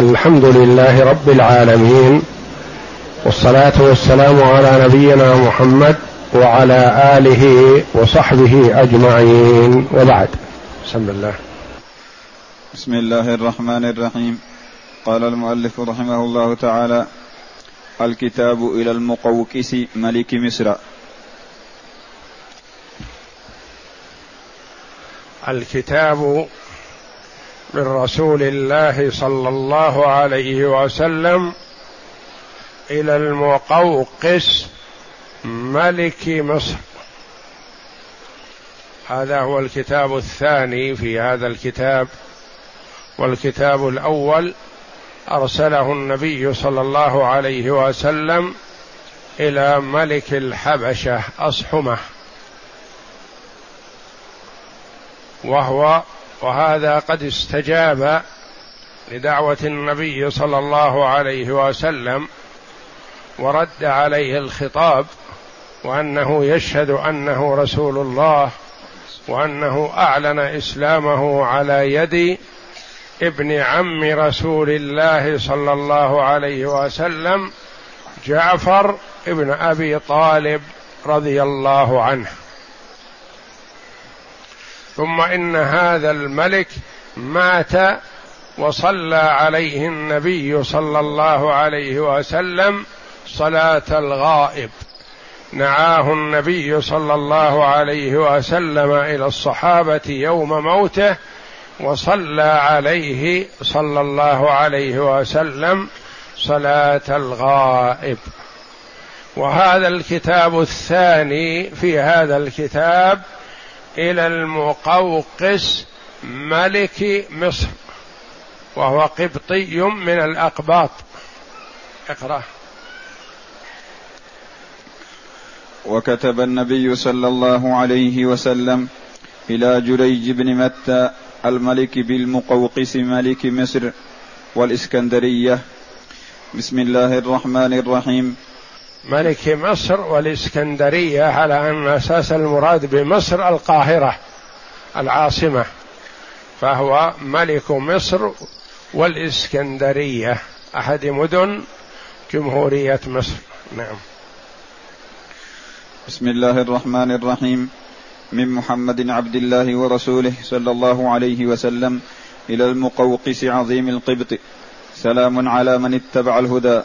الحمد لله رب العالمين والصلاة والسلام على نبينا محمد وعلى آله وصحبه أجمعين وبعد. بسم الله. بسم الله الرحمن الرحيم. قال المؤلف رحمه الله تعالى الكتاب إلى المقوقس ملك مصر. الكتاب من رسول الله صلى الله عليه وسلم إلى المقوقس ملك مصر. هذا هو الكتاب الثاني في هذا الكتاب والكتاب الأول أرسله النبي صلى الله عليه وسلم إلى ملك الحبشة أصحمة وهو وهذا قد استجاب لدعوة النبي صلى الله عليه وسلم ورد عليه الخطاب وأنه يشهد أنه رسول الله وأنه أعلن إسلامه على يد ابن عم رسول الله صلى الله عليه وسلم جعفر ابن أبي طالب رضي الله عنه. ثم إن هذا الملك مات وصلى عليه النبي صلى الله عليه وسلم صلاة الغائب. نعاه النبي صلى الله عليه وسلم إلى الصحابة يوم موته وصلى عليه صلى الله عليه وسلم صلاة الغائب. وهذا الكتاب الثاني في هذا الكتاب إلى المقوقس ملك مصر وهو قبطي من الأقباط. اقرأ. وكتب النبي صلى الله عليه وسلم إلى جريج بن متى الملك بالمقوقس ملك مصر والإسكندرية. بسم الله الرحمن الرحيم. ملك مصر والإسكندرية على أن أساس المراد بمصر القاهرة العاصمة. فهو ملك مصر والإسكندرية. أحد مدن جمهورية مصر. نعم. بسم الله الرحمن الرحيم. من محمد عبد الله ورسوله صلى الله عليه وسلم إلى المقوقس عظيم القبط. سلام على من اتبع الهدى.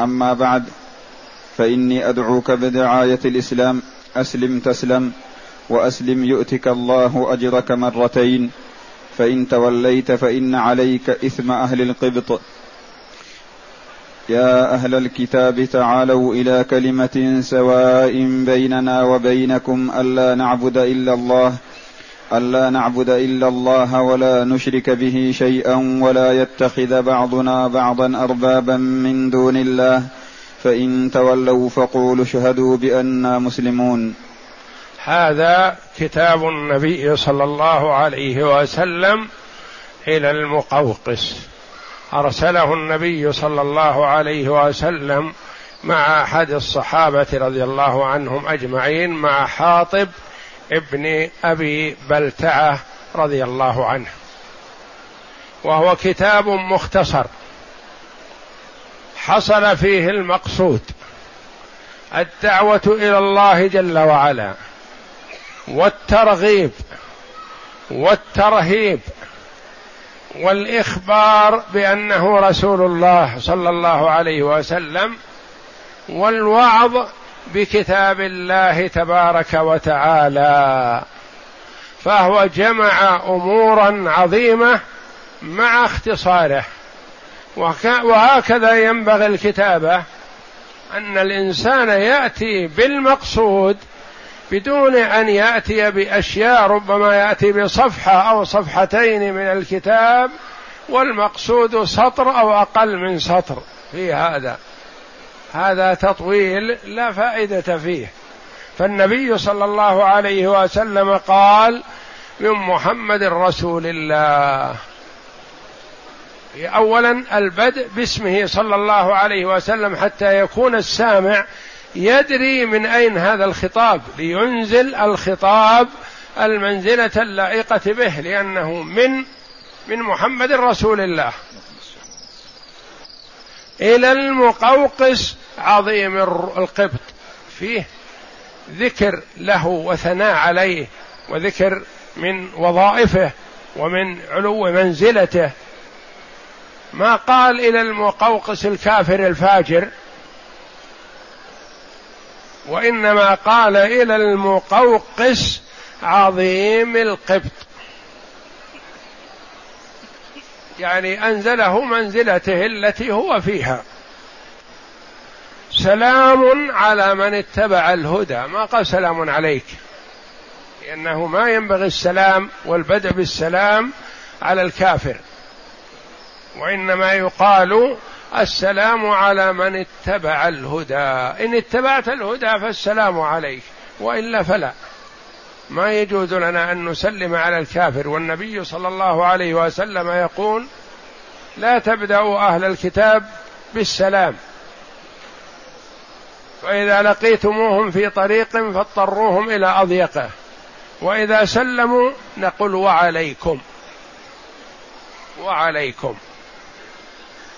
أما بعد فإني أدعوك بدعاية الإسلام. أسلم تسلم وأسلم يؤتك الله أجرك مرتين. فإن توليت فإن عليك إثم أهل القبط. يا أهل الكتاب تعالوا إلى كلمة سواء بيننا وبينكم ألا نعبد إلا الله ألا نعبد إلا الله ولا نشرك به شيئا ولا يتخذ بعضنا بعضا أربابا من دون الله. فإن تولوا فقولوا اشهدوا بأننا مسلمون. هذا كتاب النبي صلى الله عليه وسلم إلى المقوقس. أرسله النبي صلى الله عليه وسلم مع أحد الصحابة رضي الله عنهم أجمعين مع حاطب ابن أبي بلتعة رضي الله عنه. وهو كتاب مختصر. حصل فيه المقصود. الدعوة إلى الله جل وعلا والترغيب والترهيب والإخبار بأنه رسول الله صلى الله عليه وسلم والوعظ بكتاب الله تبارك وتعالى. فهو جمع أمورا عظيمة مع اختصاره. وهكذا ينبغي الكتابة أن الإنسان يأتي بالمقصود بدون أن يأتي بأشياء ربما يأتي بصفحة أو صفحتين من الكتاب والمقصود سطر أو أقل من سطر في هذا. هذا تطويل لا فائدة فيه. فالنبي صلى الله عليه وسلم قال من محمد رسول الله. اولا البدء باسمه صلى الله عليه وسلم حتى يكون السامع يدري من أين هذا الخطاب لينزل الخطاب المنزلة اللائقة به لأنه من من محمد رسول الله. إلى المقوقس عظيم القبط. فيه ذكر له وثناء عليه وذكر من وظائفه ومن علو منزلته ما قال إلى المقوقس الكافر الفاجر وإنما قال إلى المقوقس عظيم القبط. يعني أنزله منزلته التي هو فيها. سلام على من اتبع الهدى. ما قال سلام عليك؟ لأنه ما ينبغي السلام والبدء بالسلام على الكافر. وإنما يقال السلام على من اتبع الهدى. إن اتبعت الهدى فالسلام عليك وإلا فلا. ما يجوز لنا أن نسلم على الكافر. والنبي صلى الله عليه وسلم يقول لا تبدأوا أهل الكتاب بالسلام. فإذا لقيتموهم في طريق فاضطروهم إلى أضيقه. وإذا سلموا نقول وعليكم وعليكم.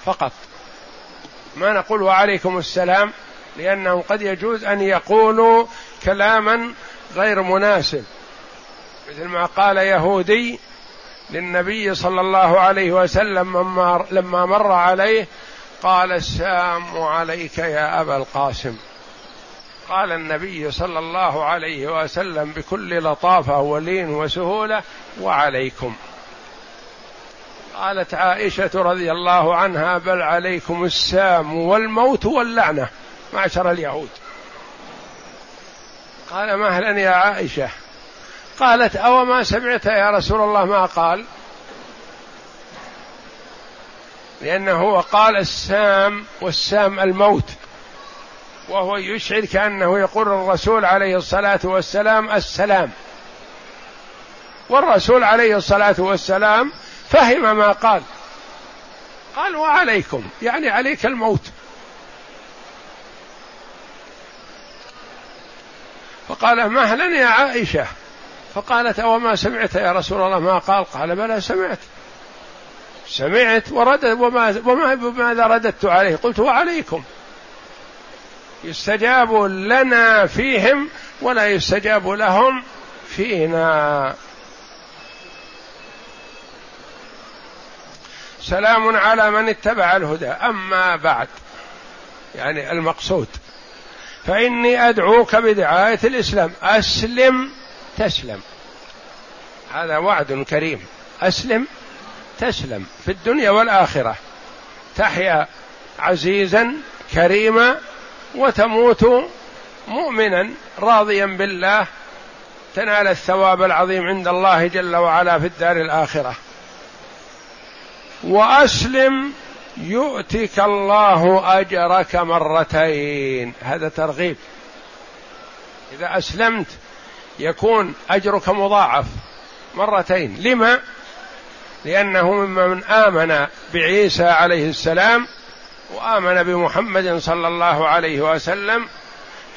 فقط. ما نقول وعليكم السلام لأنه قد يجوز أن يقولوا كلاما غير مناسب. مثل ما قال يهودي للنبي صلى الله عليه وسلم لما مر عليه قال السلام عليك يا أبا القاسم. قال النبي صلى الله عليه وسلم بكل لطافة ولين وسهولة وعليكم. قالت عائشة رضي الله عنها بل عليكم السام والموت واللعنة معشر اليهود. قال مهلا يا عائشة؟ قالت أو ما سمعت يا رسول الله ما قال؟ لأنه هو قال السام والسام الموت. وهو يشعر كأنه يقول الرسول عليه الصلاة والسلام السلام. والرسول عليه الصلاة والسلام فهم ما قال. قال وعليكم يعني عليك الموت. فقال مهلا يا عائشة. فقالت أو ما سمعت يا رسول الله؟ ما قال. قال بلى سمعت. سمعت وردت وما, وما بماذا رددت عليه؟ قلت وعليكم. يستجاب لنا فيهم ولا يستجاب لهم فينا. سلام على من اتبع الهدى. أما بعد يعني المقصود فإني أدعوك بدعاية الإسلام. أسلم تسلم. هذا وعد كريم. أسلم تسلم في الدنيا والآخرة. تحيا عزيزا كريما وتموت مؤمنا راضيا بالله. تنال الثواب العظيم عند الله جل وعلا في الدار الآخرة. وأسلم يؤتك الله أجرك مرتين. هذا ترغيب. إذا أسلمت يكون أجرك مضاعف مرتين. لما؟ لأنه ممن آمن بعيسى عليه السلام وآمن بمحمد صلى الله عليه وسلم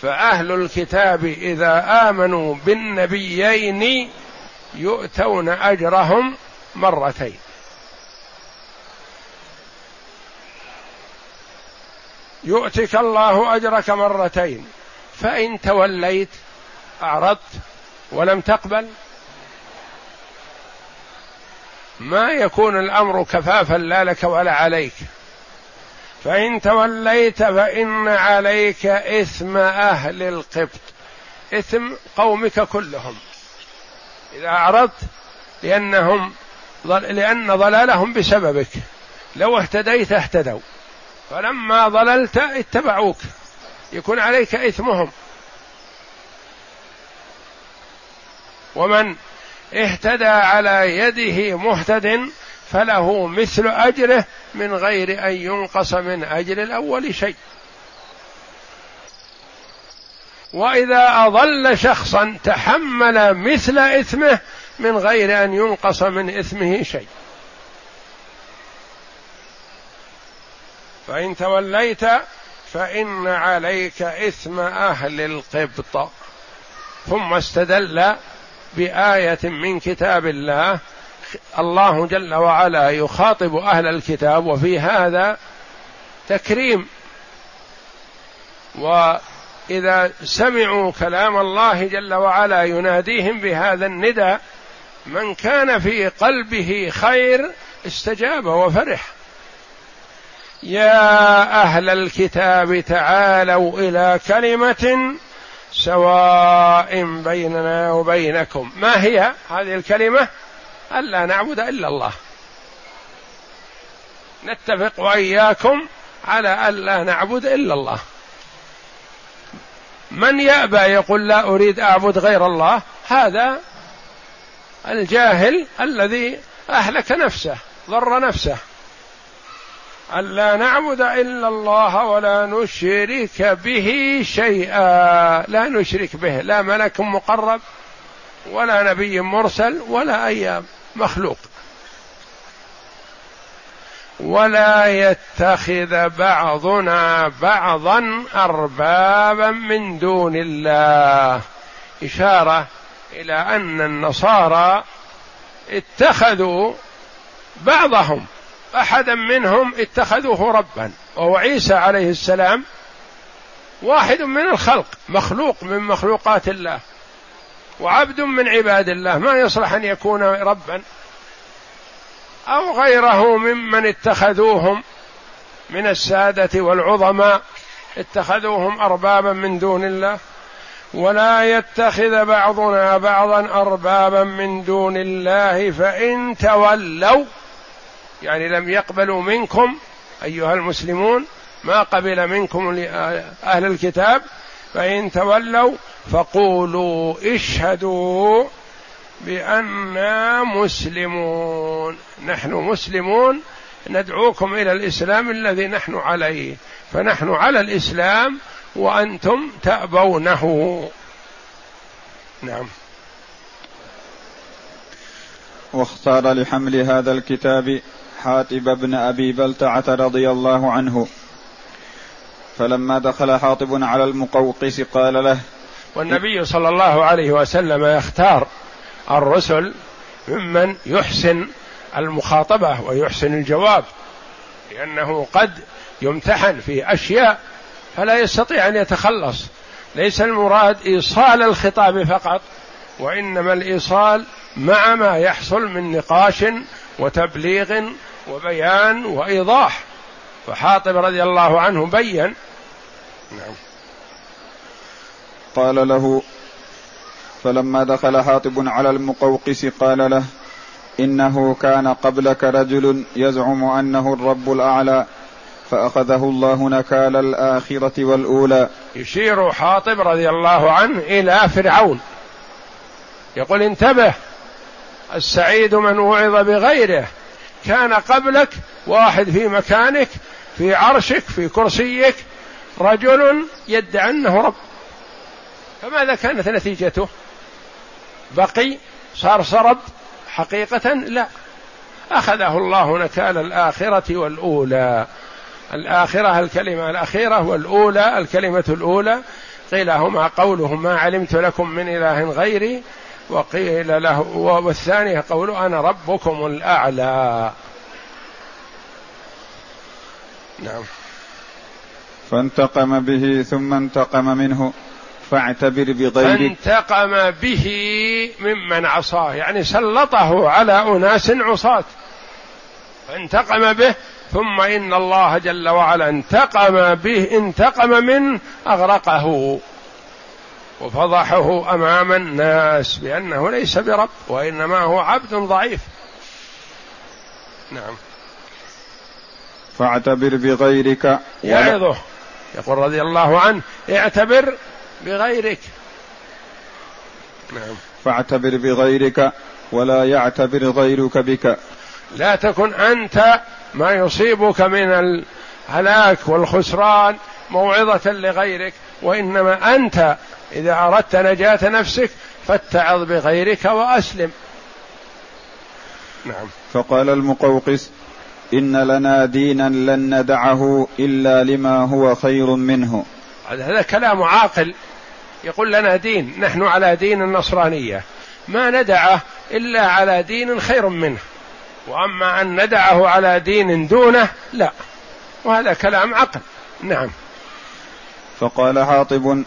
فأهل الكتاب إذا آمنوا بالنبيين يؤتون أجرهم مرتين. يؤتك الله أجرك مرتين. فإن توليت أعرضت ولم تقبل ما يكون الأمر كفافا لا لك ولا عليك. فإن توليت فإن عليك إثم أهل القبط. إثم قومك كلهم. إذا أعرضت لأنهم لأن ضلالهم بسببك. لو اهتديت اهتدوا. فلما ضللت اتبعوك. يكون عليك إثمهم. ومن اهتدى على يده مهتد فله مثل أجره من غير أن ينقص من أجر الأول شيء. وإذا أضل شخصا تحمل مثل إثمه من غير أن ينقص من إثمه شيء. فإن توليت فإن عليك إثم أهل القبط. ثم استدل بآية من كتاب الله. الله جل وعلا يخاطب أهل الكتاب وفي هذا تكريم. وإذا سمعوا كلام الله جل وعلا يناديهم بهذا الندى من كان في قلبه خير استجاب وفرح. يا أهل الكتاب تعالوا إلى كلمة سواء بيننا وبينكم. ما هي هذه الكلمة؟ الا نعبد إلا الله. نتفق وإياكم على الا نعبد إلا الله. من يأبى يقول لا أريد أعبد غير الله؟ هذا الجاهل الذي أهلك نفسه ضر نفسه. ألا نعبد إلا الله ولا نشرك به شيئا. لا نشرك به لا ملك مقرب ولا نبي مرسل ولا أي مخلوق. ولا يتخذ بعضنا بعضا أربابا من دون الله. إشارة إلى أن النصارى اتخذوا بعضهم أحدا منهم اتخذوه ربا وهو عيسى عليه السلام واحد من الخلق مخلوق من مخلوقات الله وعبد من عباد الله ما يصلح أن يكون ربا أو غيره ممن اتخذوهم من السادة والعظماء اتخذوهم أربابا من دون الله ولا يتخذ بعضنا بعضا أربابا من دون الله فإن تولوا يعني لم يقبلوا منكم أيها المسلمون ما قبل منكم أهل الكتاب فإن تولوا فقولوا اشهدوا بأننا مسلمون. نحن مسلمون ندعوكم إلى الإسلام الذي نحن عليه. فنحن على الإسلام وأنتم تأبونه. نعم. واختار لحمل هذا الكتاب حاتب بن أبي بلتعة رضي الله عنه. فلما دخل حاطب على المقوقس قال له والنبي صلى الله عليه وسلم يختار الرسل ممن يحسن المخاطبة ويحسن الجواب لأنه قد يمتحن في أشياء فلا يستطيع أن يتخلص. ليس المراد إيصال الخطاب فقط وإنما الإيصال مع ما يحصل من نقاش وتبليغ وبيان وإيضاح. فحاطب رضي الله عنه بين. نعم. قال له فلما دخل حاطب على المقوقس قال له إنه كان قبلك رجل يزعم أنه الرب الأعلى فأخذه الله نكال الآخرة والأولى. يشير حاطب رضي الله عنه إلى فرعون. يقول انتبه السعيد من وعظ بغيره. كان قبلك واحد في مكانك في عرشك في كرسيك. رجل يدعي أنه رب. فماذا كانت نتيجته؟ بقي صار سرب. حقيقة لا. أخذه الله نكال الآخرة والأولى. الآخرة الكلمة الأخيرة والأولى الكلمة الأولى. قيل هما قوله ما علمت لكم من إله غيري وقيل له والثانية قول أنا ربكم الأعلى. نعم. فانتقم به ثم انتقم منه فاعتبر بغيرك فانتقم به ممن عصاه يعني سلطه على أناس عصاة. فانتقم به ثم إن الله جل وعلا انتقم به انتقم منه أغرقه. وفضحه أمام الناس بأنه ليس برب وإنما هو عبد ضعيف. نعم. فاعتبر بغيرك. يعظه يقول رضي الله عنه اعتبر بغيرك. نعم. فاعتبر بغيرك ولا يعتبر غيرك بك. لا تكن أنت ما يصيبك من الهلاك والخسران موعظة لغيرك وإنما أنت إذا أردت نجاة نفسك فاتعظ بغيرك وأسلم. نعم. فقال المقوقس إن لنا دينا لن ندعه إلا لما هو خير منه. هذا كلام عاقل. يقول لنا دين نحن على دين النصرانية. ما ندعه إلا على دين خير منه. وأما أن ندعه على دين دونه لا. وهذا كلام عقل. نعم. فقال حاطب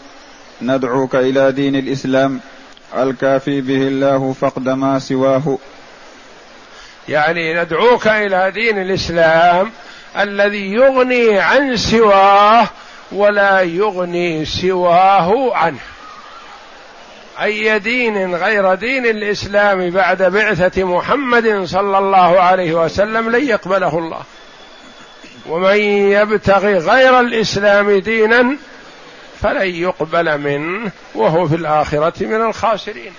ندعوك إلى دين الإسلام الكافي به الله فقد ما سواه. يعني ندعوك إلى دين الإسلام الذي يغني عن سواه ولا يغني سواه عنه. أي دين غير دين الإسلام بعد بعثة محمد صلى الله عليه وسلم لن يقبله الله. ومن يبتغي غير الإسلام دينا فلن يقبل منه وهو في الآخرة من الخاسرين.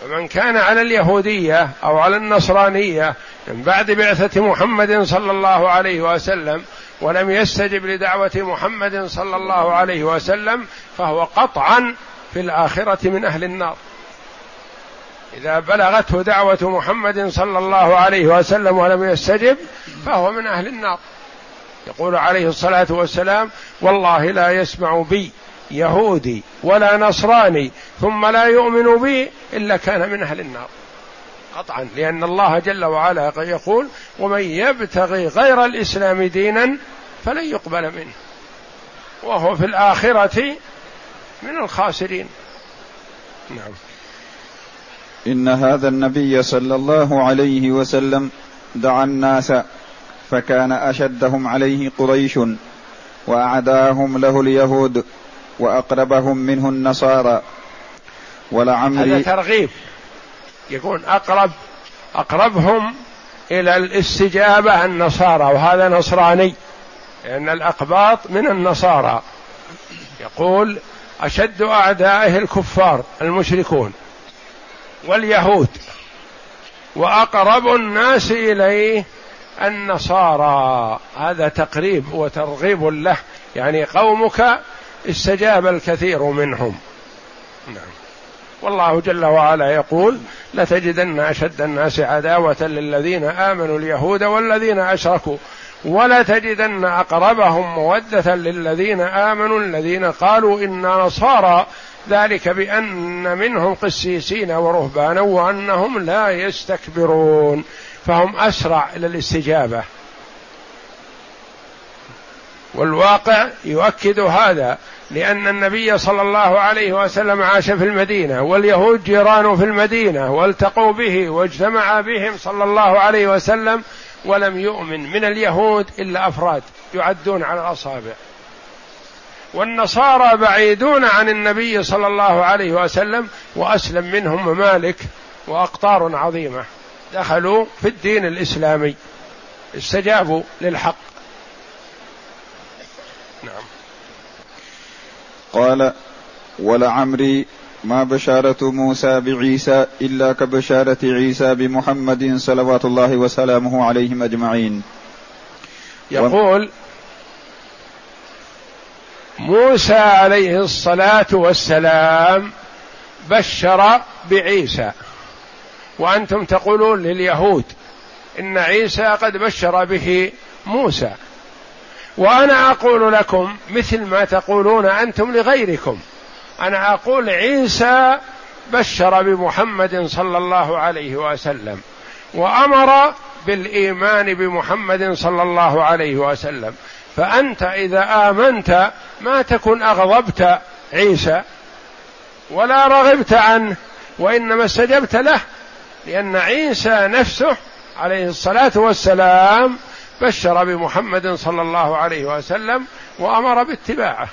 فمن كان على اليهودية أو على النصرانية من بعد بعثة محمد صلى الله عليه وسلم ولم يستجب لدعوة محمد صلى الله عليه وسلم فهو قطعا في الآخرة من أهل النار. إذا بلغته دعوة محمد صلى الله عليه وسلم ولم يستجب فهو من أهل النار. يقول عليه الصلاة والسلام والله لا يسمع بي يهودي ولا نصراني ثم لا يؤمن بي إلا كان من أهل النار. قطعا لأن الله جل وعلا يقول ومن يبتغي غير الإسلام دينا فلن يقبل منه. وهو في الآخرة من الخاسرين. نعم. إن هذا النبي صلى الله عليه وسلم دعا الناس فكان أشدهم عليه قريش وأعداهم له اليهود وأقربهم منه النصارى. ولعمري هذا ترغيب. يكون اقرب أقربهم إلى الاستجابة النصارى وهذا نصراني لأن الأقباط من النصارى. يقول أشد أعدائه الكفار المشركون واليهود وأقرب الناس إليه النصارى. هذا تقريب وترغيب له. يعني قومك استجاب الكثير منهم. نعم. والله جل وعلا يقول لتجدن أشد الناس عداوة للذين آمنوا اليهود والذين أشركوا ولتجدن أقربهم مودة للذين آمنوا الذين قالوا أنا نصارى. ذلك بأن منهم قسيسين ورهبانا وأنهم لا يستكبرون. فهم أسرع إلى الاستجابة. والواقع يؤكد هذا لأن النبي صلى الله عليه وسلم عاش في المدينة واليهود جيران في المدينة والتقوا به واجتمع بهم صلى الله عليه وسلم ولم يؤمن من اليهود إلا أفراد يعدون على الأصابع. والنصارى بعيدون عن النبي صلى الله عليه وسلم وأسلم منهم ممالك وأقطار عظيمة. دخلوا في الدين الإسلامي. استجابوا للحق. نعم. قال ولعمري ما بشارة موسى بعيسى إلا كبشارة عيسى بمحمد صلوات الله وسلامه عليهم أجمعين. يقول موسى عليه الصلاة والسلام بشر بعيسى. وأنتم تقولون لليهود إن عيسى قد بشر به موسى. وأنا أقول لكم مثل ما تقولون أنتم لغيركم. أنا أقول عيسى بشر بمحمد صلى الله عليه وسلم وأمر بالإيمان بمحمد صلى الله عليه وسلم. فأنت إذا آمنت ما تكن أغضبت عيسى ولا رغبت عنه وإنما استجبت له لأن عيسى نفسه عليه الصلاة والسلام بشر بمحمد صلى الله عليه وسلم وأمر باتباعه.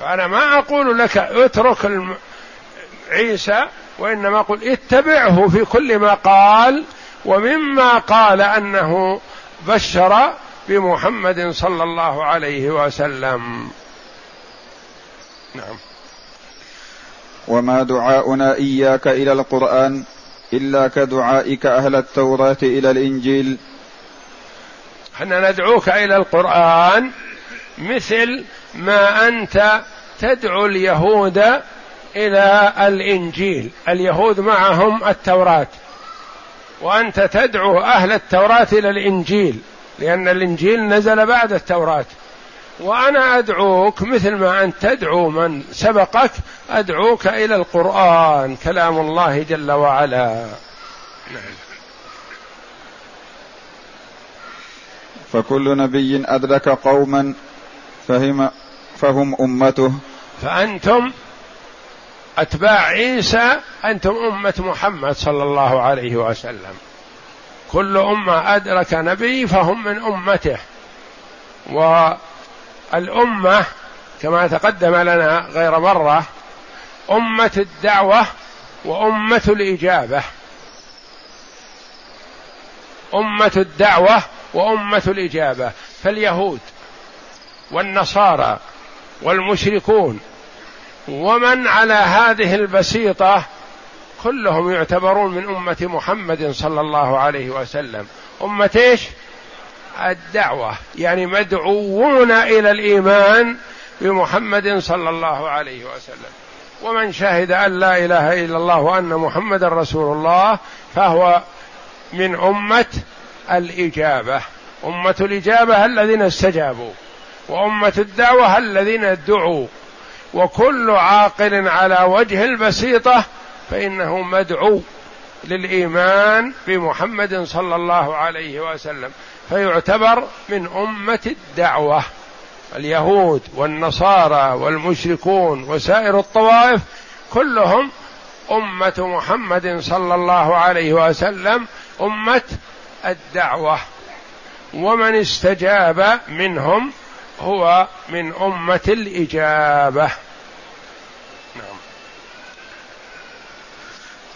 فأنا ما أقول لك اترك عيسى وإنما أقول اتبعه في كل ما قال ومما قال أنه بشر بمحمد صلى الله عليه وسلم. نعم. وما دعاؤنا إياك إلى القرآن. إلا كدعائك أهل التوراة إلى الإنجيل. إحنا ندعوك إلى القرآن مثل ما أنت تدعو اليهود إلى الإنجيل. اليهود معهم التوراة. وأنت تدعو أهل التوراة إلى الإنجيل. لأن الإنجيل نزل بعد التوراة. وأنا أدعوك مثل ما أنت تدعو من سبقك أدعوك إلى القرآن كلام الله جل وعلا. نعم فكل نبي أدرك قوما فهم فهم أمته. فأنتم أتباع عيسى أنتم أمة محمد صلى الله عليه وسلم. كل أمة أدرك نبي فهم من أمته. والأمة كما تقدم لنا غير مرة أمة الدعوة وأمة الإجابة. أمة الدعوة وأمة الإجابة. فاليهود والنصارى والمشركون ومن على هذه البسيطة كلهم يعتبرون من أمة محمد صلى الله عليه وسلم. أمة إيش؟ الدعوة. يعني مدعوون إلى الإيمان بمحمد صلى الله عليه وسلم. ومن شهد أن لا إله إلا الله وأن محمد رسول الله فهو من أمة الإجابة. أمة الإجابة الذين استجابوا. وأمة الدعوة الذين دعوا وكل عاقل على وجه البسيطة فإنه مدعو للإيمان بمحمد صلى الله عليه وسلم. فيعتبر من أمة الدعوة. اليهود والنصارى والمشركون وسائر الطوائف كلهم أمة محمد صلى الله عليه وسلم أمة الدعوة. ومن استجاب منهم هو من أمة الإجابة. نعم.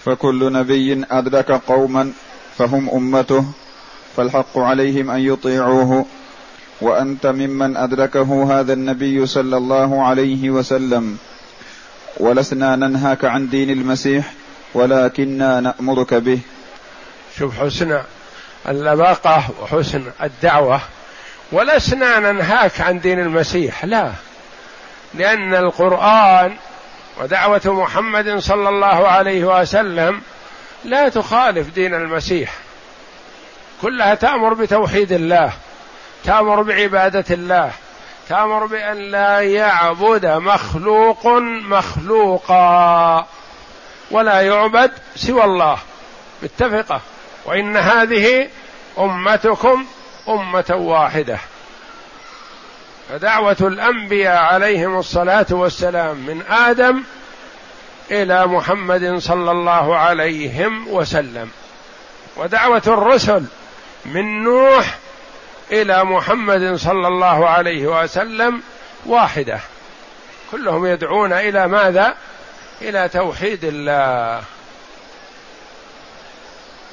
فكل نبي أدرك قوما فهم أمته فالحق عليهم أن يطيعوه وأنت ممن أدركه هذا النبي صلى الله عليه وسلم. ولسنا ننهاك عن دين المسيح ولكننا نأمرك به. شوف حسن اللباقة وحسن الدعوة. ولسنا ننهاك عن دين المسيح لا. لأن القرآن ودعوة محمد صلى الله عليه وسلم لا تخالف دين المسيح. كلها تأمر بتوحيد الله تأمر بعبادة الله تأمر بأن لا يعبد مخلوق مخلوقا ولا يعبد سوى الله. متفقة. وإن هذه أمتكم أمة واحدة. فدعوة الأنبياء عليهم الصلاة والسلام من آدم إلى محمد صلى الله عليهم وسلم. ودعوة الرسل من نوح إلى محمد صلى الله عليه وسلم واحدة. كلهم يدعون إلى ماذا؟ إلى توحيد الله.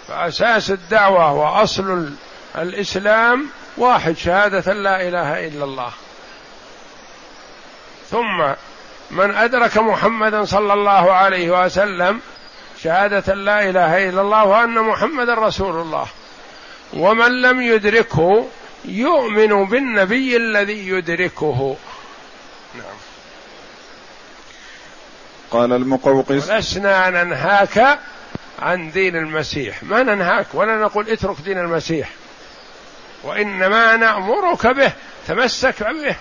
فأساس الدعوة وأصل الإسلام واحد شهادة لا إله إلا الله. ثم من أدرك محمدا صلى الله عليه وسلم شهادة لا إله إلا الله وأن محمدا رسول الله. ومن لم يدركه يؤمن بالنبي الذي يدركه. نعم. قال المقوقس. ولسنا ننهاك عن دين المسيح. ما ننهاك؟ ولا نقول اترك دين المسيح. وإنما نأمرك به. تمسك به.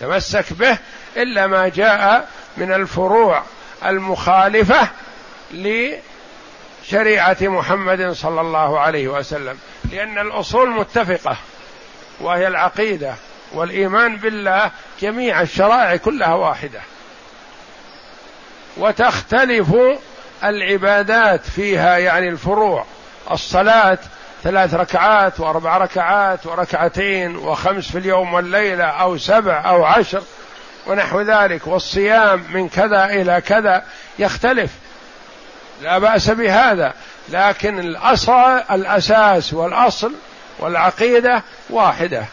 تمسك به إلا ما جاء من الفروع المخالفة لشريعة محمد صلى الله عليه وسلم. لأن الأصول متفقة وهي العقيدة والإيمان بالله جميع الشرائع كلها واحدة. وتختلف العبادات فيها يعني الفروع الصلاة ثلاث ركعات وأربع ركعات وركعتين وخمس في اليوم والليلة أو سبع أو عشر ونحو ذلك والصيام من كذا إلى كذا يختلف. لا بأس بهذا. لكن الاصل الأساس والأصل والعقيدة واحدة.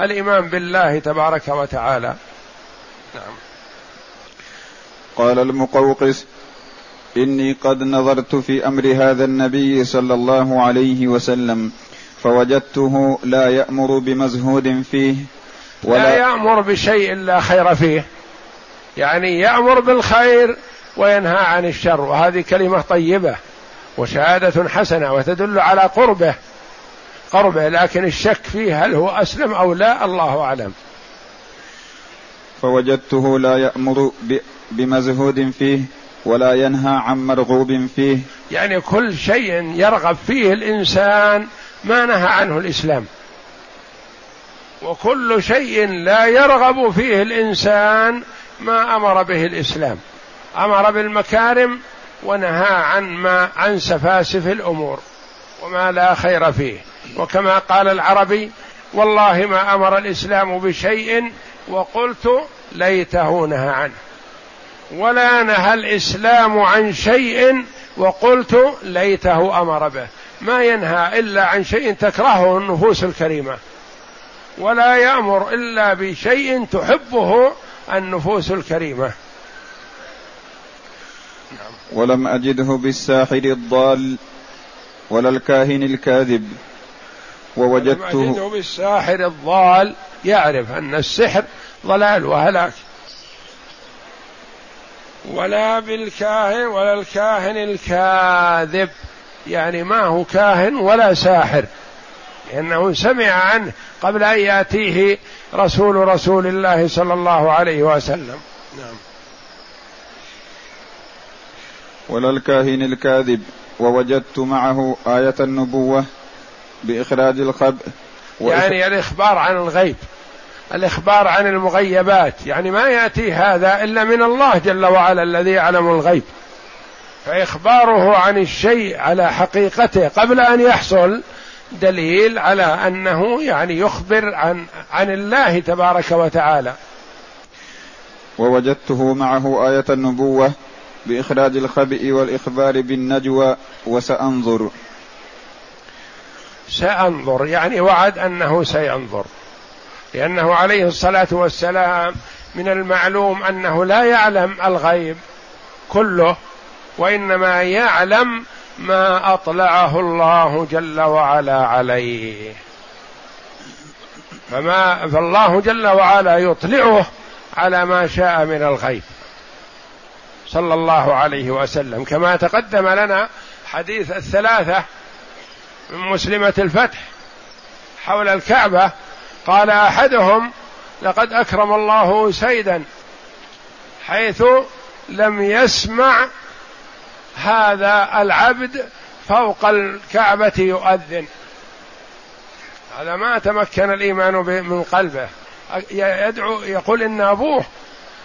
الإيمان بالله تبارك وتعالى. نعم. قال المقوقس إني قد نظرت في أمر هذا النبي صلى الله عليه وسلم فوجدته لا يأمر بمزهود فيه ولا لا يأمر بشيء لا خير فيه. يعني يأمر بالخير وينهى عن الشر وهذه كلمة طيبة. وشهادة حسنة وتدل على قربه قربه لكن الشك فيه هل هو أسلم أو لا الله أعلم. فوجدته لا يأمر بمزهود فيه ولا ينهى عن مرغوب فيه. يعني كل شيء يرغب فيه الإنسان ما نهى عنه الإسلام. وكل شيء لا يرغب فيه الإنسان ما أمر به الإسلام. أمر بالمكارم ونهى عن ما عن سفاسف الأمور وما لا خير فيه. وكما قال العربي والله ما أمر الإسلام بشيء وقلت ليته نهى عنه. ولا نهى الإسلام عن شيء وقلت ليته أمر به. ما ينهى إلا عن شيء تكرهه النفوس الكريمة. ولا يأمر إلا بشيء تحبه النفوس الكريمة. ولم أجده بالساحر الضال ولا الكاهن الكاذب. ووجدته ولم أجده بالساحر الضال يعرف أن السحر ضلال وهلاك. ولا بالكاهن ولا الكاهن الكاذب. يعني ما هو كاهن ولا ساحر. لأنه سمع عنه قبل أن يأتيه رسول رسول الله صلى الله عليه وسلم. نعم. ولا الكاهن الكاذب ووجدت معه آية النبوة بإخراج الخبء يعني الإخبار عن الغيب الإخبار عن المغيبات يعني ما يأتي هذا إلا من الله جل وعلا الذي يعلم الغيب. فإخباره عن الشيء على حقيقته قبل أن يحصل دليل على أنه يعني يخبر عن عن الله تبارك وتعالى. ووجدته معه آية النبوة بإخراج الخبئ والإخبار بالنجوى وسأنظر. سأنظر يعني وعد أنه سينظر. لأنه عليه الصلاة والسلام من المعلوم أنه لا يعلم الغيب كله وإنما يعلم ما أطلعه الله جل وعلا عليه. فما فالله جل وعلا يطلعه على ما شاء من الغيب. صلى الله عليه وسلم. كما تقدم لنا حديث الثلاثة من مسلمة الفتح حول الكعبة قال أحدهم لقد أكرم الله سيدا حيث لم يسمع هذا العبد فوق الكعبة يؤذن. هذا ما تمكن الإيمان من قلبه. يدعو يقول إن أبوه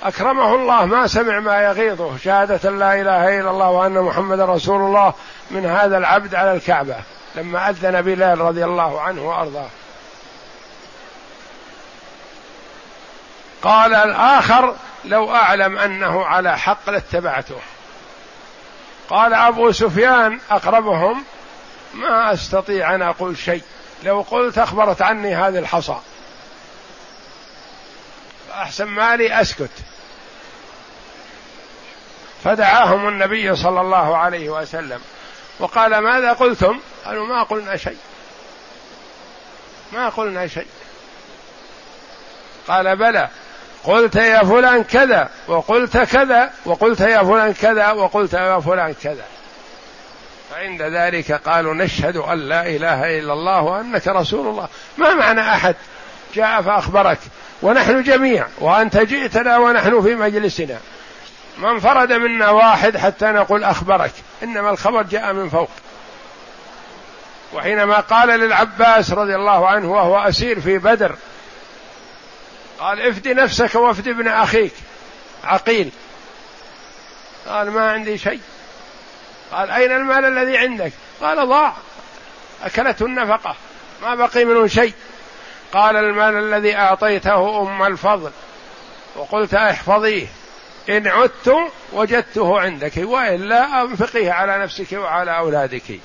أكرمه الله ما سمع ما يغيظه. شهادة لا إله إلا الله وأن محمد رسول الله من هذا العبد على الكعبة. لما أذن بلال رضي الله عنه وأرضاه. قال الآخر لو أعلم أنه على حق لاتبعته. قال أبو سفيان أقربهم ما أستطيع أن أقول شيء. لو قلت أخبرت عني هذه الحصى. فأحسن مالي أسكت. فدعاهم النبي صلى الله عليه وسلم. وقال ماذا قلتم؟ قالوا ما قلنا شيء. ما قلنا شيء. قال بلى. قلت يا فلان كذا وقلت كذا وقلت يا فلان كذا وقلت يا فلان كذا. فعند ذلك قالوا نشهد أن لا إله إلا الله وأنك رسول الله. ما معنى أحد؟ جاء فأخبرك. ونحن جميع وأنت جئتنا ونحن في مجلسنا. ما انفرد منا واحد حتى نقول أخبرك إنما الخبر جاء من فوق. وحينما قال للعباس رضي الله عنه وهو أسير في بدر قال افدي نفسك وافدي ابن أخيك عقيل. قال ما عندي شيء. قال أين المال الذي عندك؟ قال ضاع. أكلته النفقة. ما بقي منه شيء. قال المال الذي أعطيته أم الفضل. وقلت احفظيه. إن عدت وجدته عندك. وإلا أنفقيه على نفسك وعلى أولادك.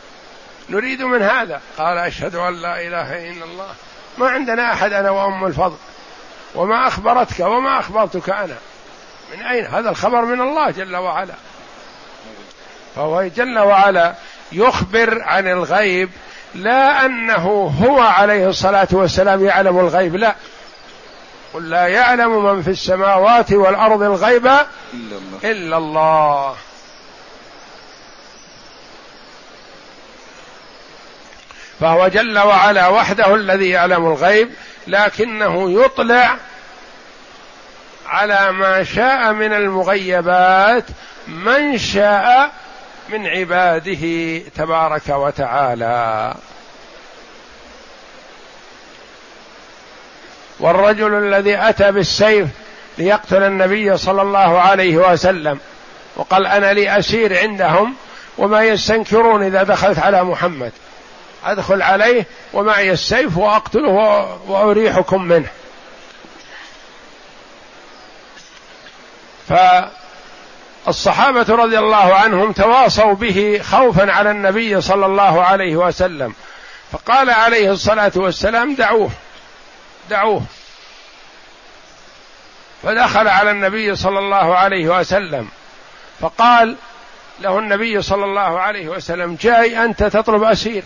نريد من هذا. قال أشهد أن لا إله إلا الله. ما عندنا أحد أنا وأم الفضل. وما أخبرتك وما أخبرتك أنا. من أين؟ هذا الخبر من الله جل وعلا. فهو جل وعلا يخبر عن الغيب لا أنه هو عليه الصلاة والسلام يعلم الغيب لا قل لا يعلم من في السماوات والأرض الغيب إلا الله, إلا الله. فهو جل وعلا وحده الذي يعلم الغيب لكنه يطلع على ما شاء من المغيبات من شاء من عباده تبارك وتعالى. والرجل الذي أتى بالسيف ليقتل النبي صلى الله عليه وسلم وقال أنا لي أسير عندهم وما يستنكرون إذا دخلت على محمد. أدخل عليه ومعي السيف وأقتله وأريحكم منه. فالصحابه رضي الله عنهم تواصوا به خوفا على النبي صلى الله عليه وسلم. فقال عليه الصلاة والسلام دعوه دعوه. فدخل على النبي صلى الله عليه وسلم. فقال له النبي صلى الله عليه وسلم جاي أنت تطلب أسير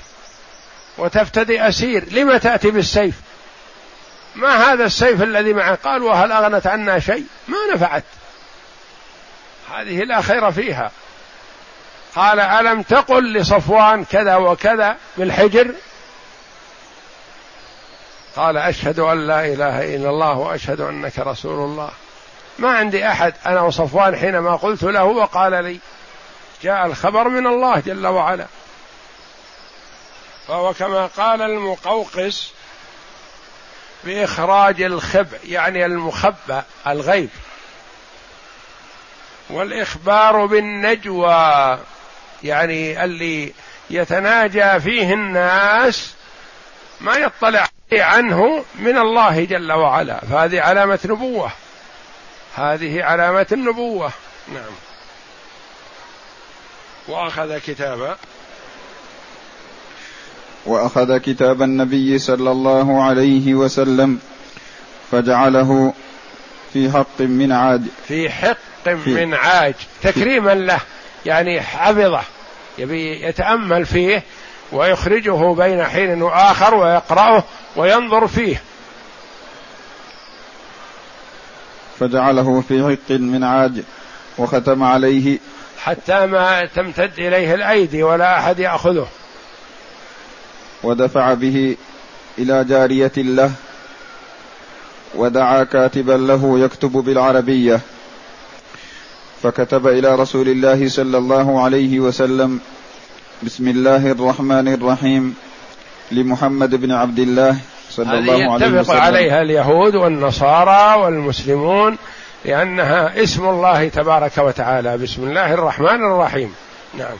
وتفتدي أسير لم تأتي بالسيف؟ ما هذا السيف الذي معه؟ قال وهل أغنت عنا شيء؟ ما نفعت. هذه لا خير فيها. قال ألم تقل لصفوان كذا وكذا بالحجر؟ قال أشهد أن لا إله إلا الله وأشهد أنك رسول الله. ما عندي أحد أنا وصفوان حينما قلت له وقال لي. جاء الخبر من الله جل وعلا. فهو كما قال المقوقس بإخراج الخبء يعني المخبأ الغيب. والإخبار بالنجوى يعني اللي يتناجى فيه الناس ما يطلع عنه من الله جل وعلا. فهذه علامة نبوة. هذه علامة النبوة. نعم. وأخذ كتابا وأخذ كتاب النبي صلى الله عليه وسلم فجعله في حق من عاد. في حق في من عاج تكريما له يعني حفظه يبي يتأمل فيه ويخرجه بين حين وآخر ويقرأه وينظر فيه. فجعله في حق من عاج وختم عليه. حتى ما تمتد إليه الأيدي ولا أحد يأخذه. ودفع به إلى جارية له ودعا كاتبا له يكتب بالعربية. فكتب إلى رسول الله صلى الله عليه وسلم بسم الله الرحمن الرحيم لمحمد بن عبد الله صلى الله عليه وسلم. يتفق عليها اليهود والنصارى والمسلمون لأنها اسم الله تبارك وتعالى بسم الله الرحمن الرحيم. نعم.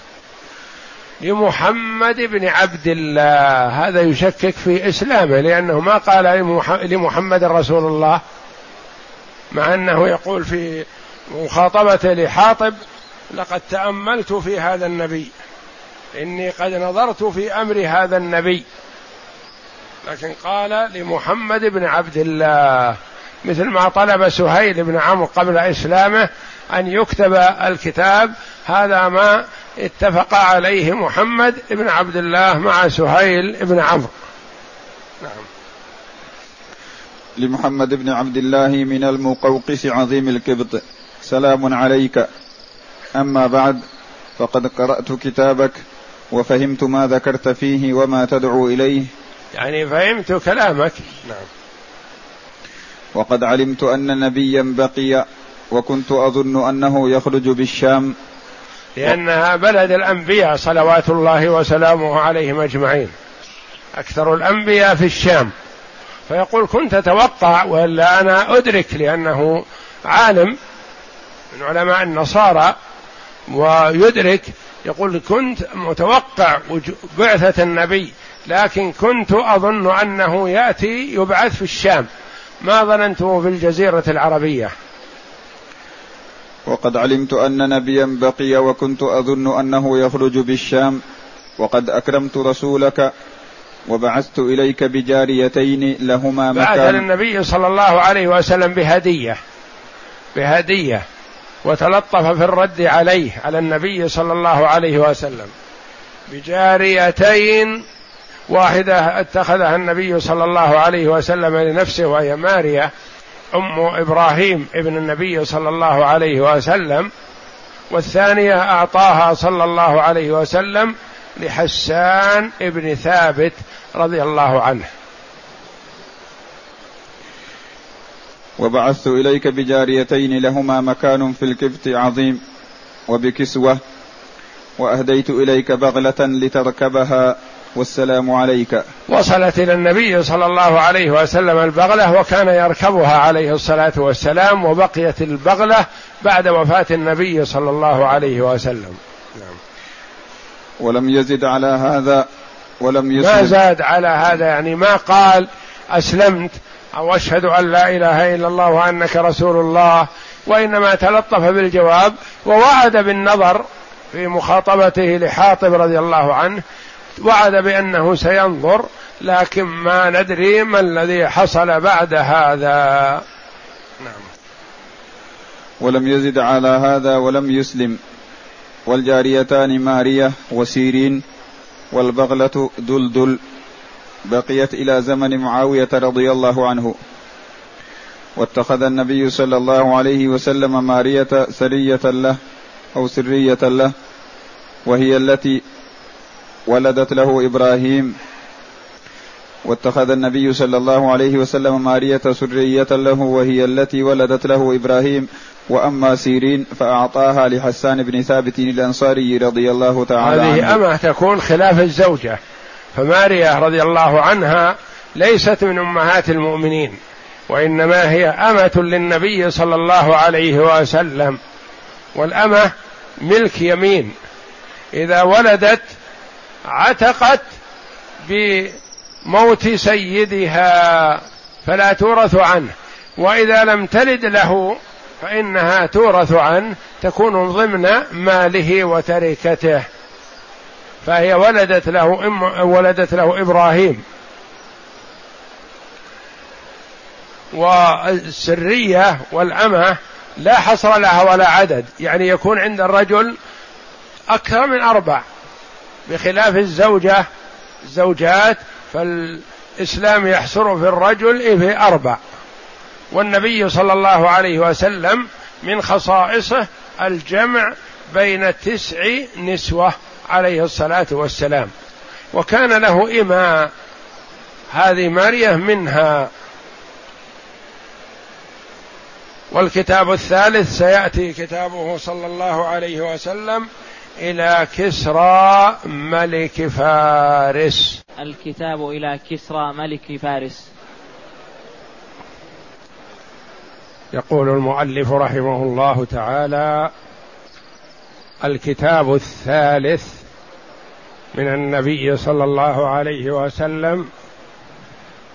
لمحمد بن عبد الله هذا يشكك في إسلامه لأنه ما قال لمحمد رسول الله مع أنه يقول في مخاطبته لحاطب لقد تأملت في هذا النبي إني قد نظرت في أمر هذا النبي. لكن قال لمحمد بن عبد الله مثل ما طلب سهيل بن عمرو قبل إسلامه أن يكتب الكتاب هذا ما اتفق عليه محمد بن عبد الله مع سهيل بن عمرو. نعم. لمحمد بن عبد الله من المقوقس عظيم الكبط. سلام عليك. أما بعد فقد قرأت كتابك وفهمت ما ذكرت فيه وما تدعو إليه. يعني فهمت كلامك. نعم. وقد علمت أن نبيا بقي وكنت أظن أنه يخرج بالشام. لأنها بلد الأنبياء صلوات الله وسلامه عليهم أجمعين. أكثر الأنبياء في الشام. فيقول كنت أتوقع وإلا أنا أدرك لأنه عالم. من علماء النصارى ويدرك يقول كنت متوقع بعثة النبي لكن كنت أظن أنه يأتي يبعث في الشام. ما ظننته في الجزيرة العربية؟ وقد علمت أن نبيا بقي وكنت أظن أنه يخرج بالشام. وقد أكرمت رسولك وبعثت إليك بجاريتين لهما مكان. بعث النبي صلى الله عليه وسلم بهدية. بهدية. وتلطف في الرد عليه على النبي صلى الله عليه وسلم. بجاريتين واحدة اتخذها النبي صلى الله عليه وسلم لنفسه وهي ماريا أم إبراهيم ابن النبي صلى الله عليه وسلم. والثانية أعطاها صلى الله عليه وسلم لحسان ابن ثابت رضي الله عنه. وبعثت إليك بجاريتين لهما مكان في الكبت عظيم وبكسوة وأهديت إليك بغلة لتركبها والسلام عليك. وصلت إلى النبي صلى الله عليه وسلم البغلة وكان يركبها عليه الصلاة والسلام وبقيت البغلة بعد وفاة النبي صلى الله عليه وسلم. نعم. ولم يزد على هذا ولم يسلم. ما زاد على هذا يعني ما قال أسلمت أو أشهد أن لا إله إلا الله وأنك رسول الله. وإنما تلطف بالجواب ووعد بالنظر في مخاطبته لحاطب رضي الله عنه. وعد بأنه سينظر لكن ما ندري ما الذي حصل بعد هذا. نعم. ولم يزد على هذا ولم يسلم. والجاريتان مارية وسيرين والبغلة دلدل. بقيت إلى زمن معاوية رضي الله عنه. واتخذ النبي صلى الله عليه وسلم مارية سرية له أو سرية له وهي التي ولدت له إبراهيم. واتخذ النبي صلى الله عليه وسلم مارية سرية له وهي التي ولدت له إبراهيم. وأما سيرين فأعطاها لحسان بن ثابت الأنصاري رضي الله تعالى هذه عنه. هذه أمة تكون خلاف الزوجة. فماريا رضي الله عنها ليست من أمهات المؤمنين وإنما هي أمة للنبي صلى الله عليه وسلم والأمة ملك يمين. إذا ولدت عتقت بموت سيدها فلا تورث عنه. وإذا لم تلد له فإنها تورث عنه تكون ضمن ماله وتركته. فهي ولدت له أم ولدت له إبراهيم. والسرية والأمة لا حصر لها ولا عدد. يعني يكون عند الرجل أكثر من أربع. بخلاف الزوجة الزوجات فالإسلام يحصر في الرجل في أربع. والنبي صلى الله عليه وسلم من خصائصه الجمع بين تسع نسوة. عليه الصلاة والسلام. وكان له إماء هذه مارية منها. والكتاب الثالث سيأتي كتابه صلى الله عليه وسلم إلى كسرى ملك فارس. الكتاب إلى كسرى ملك فارس. يقول المؤلف رحمه الله تعالى الكتاب الثالث من النبي صلى الله عليه وسلم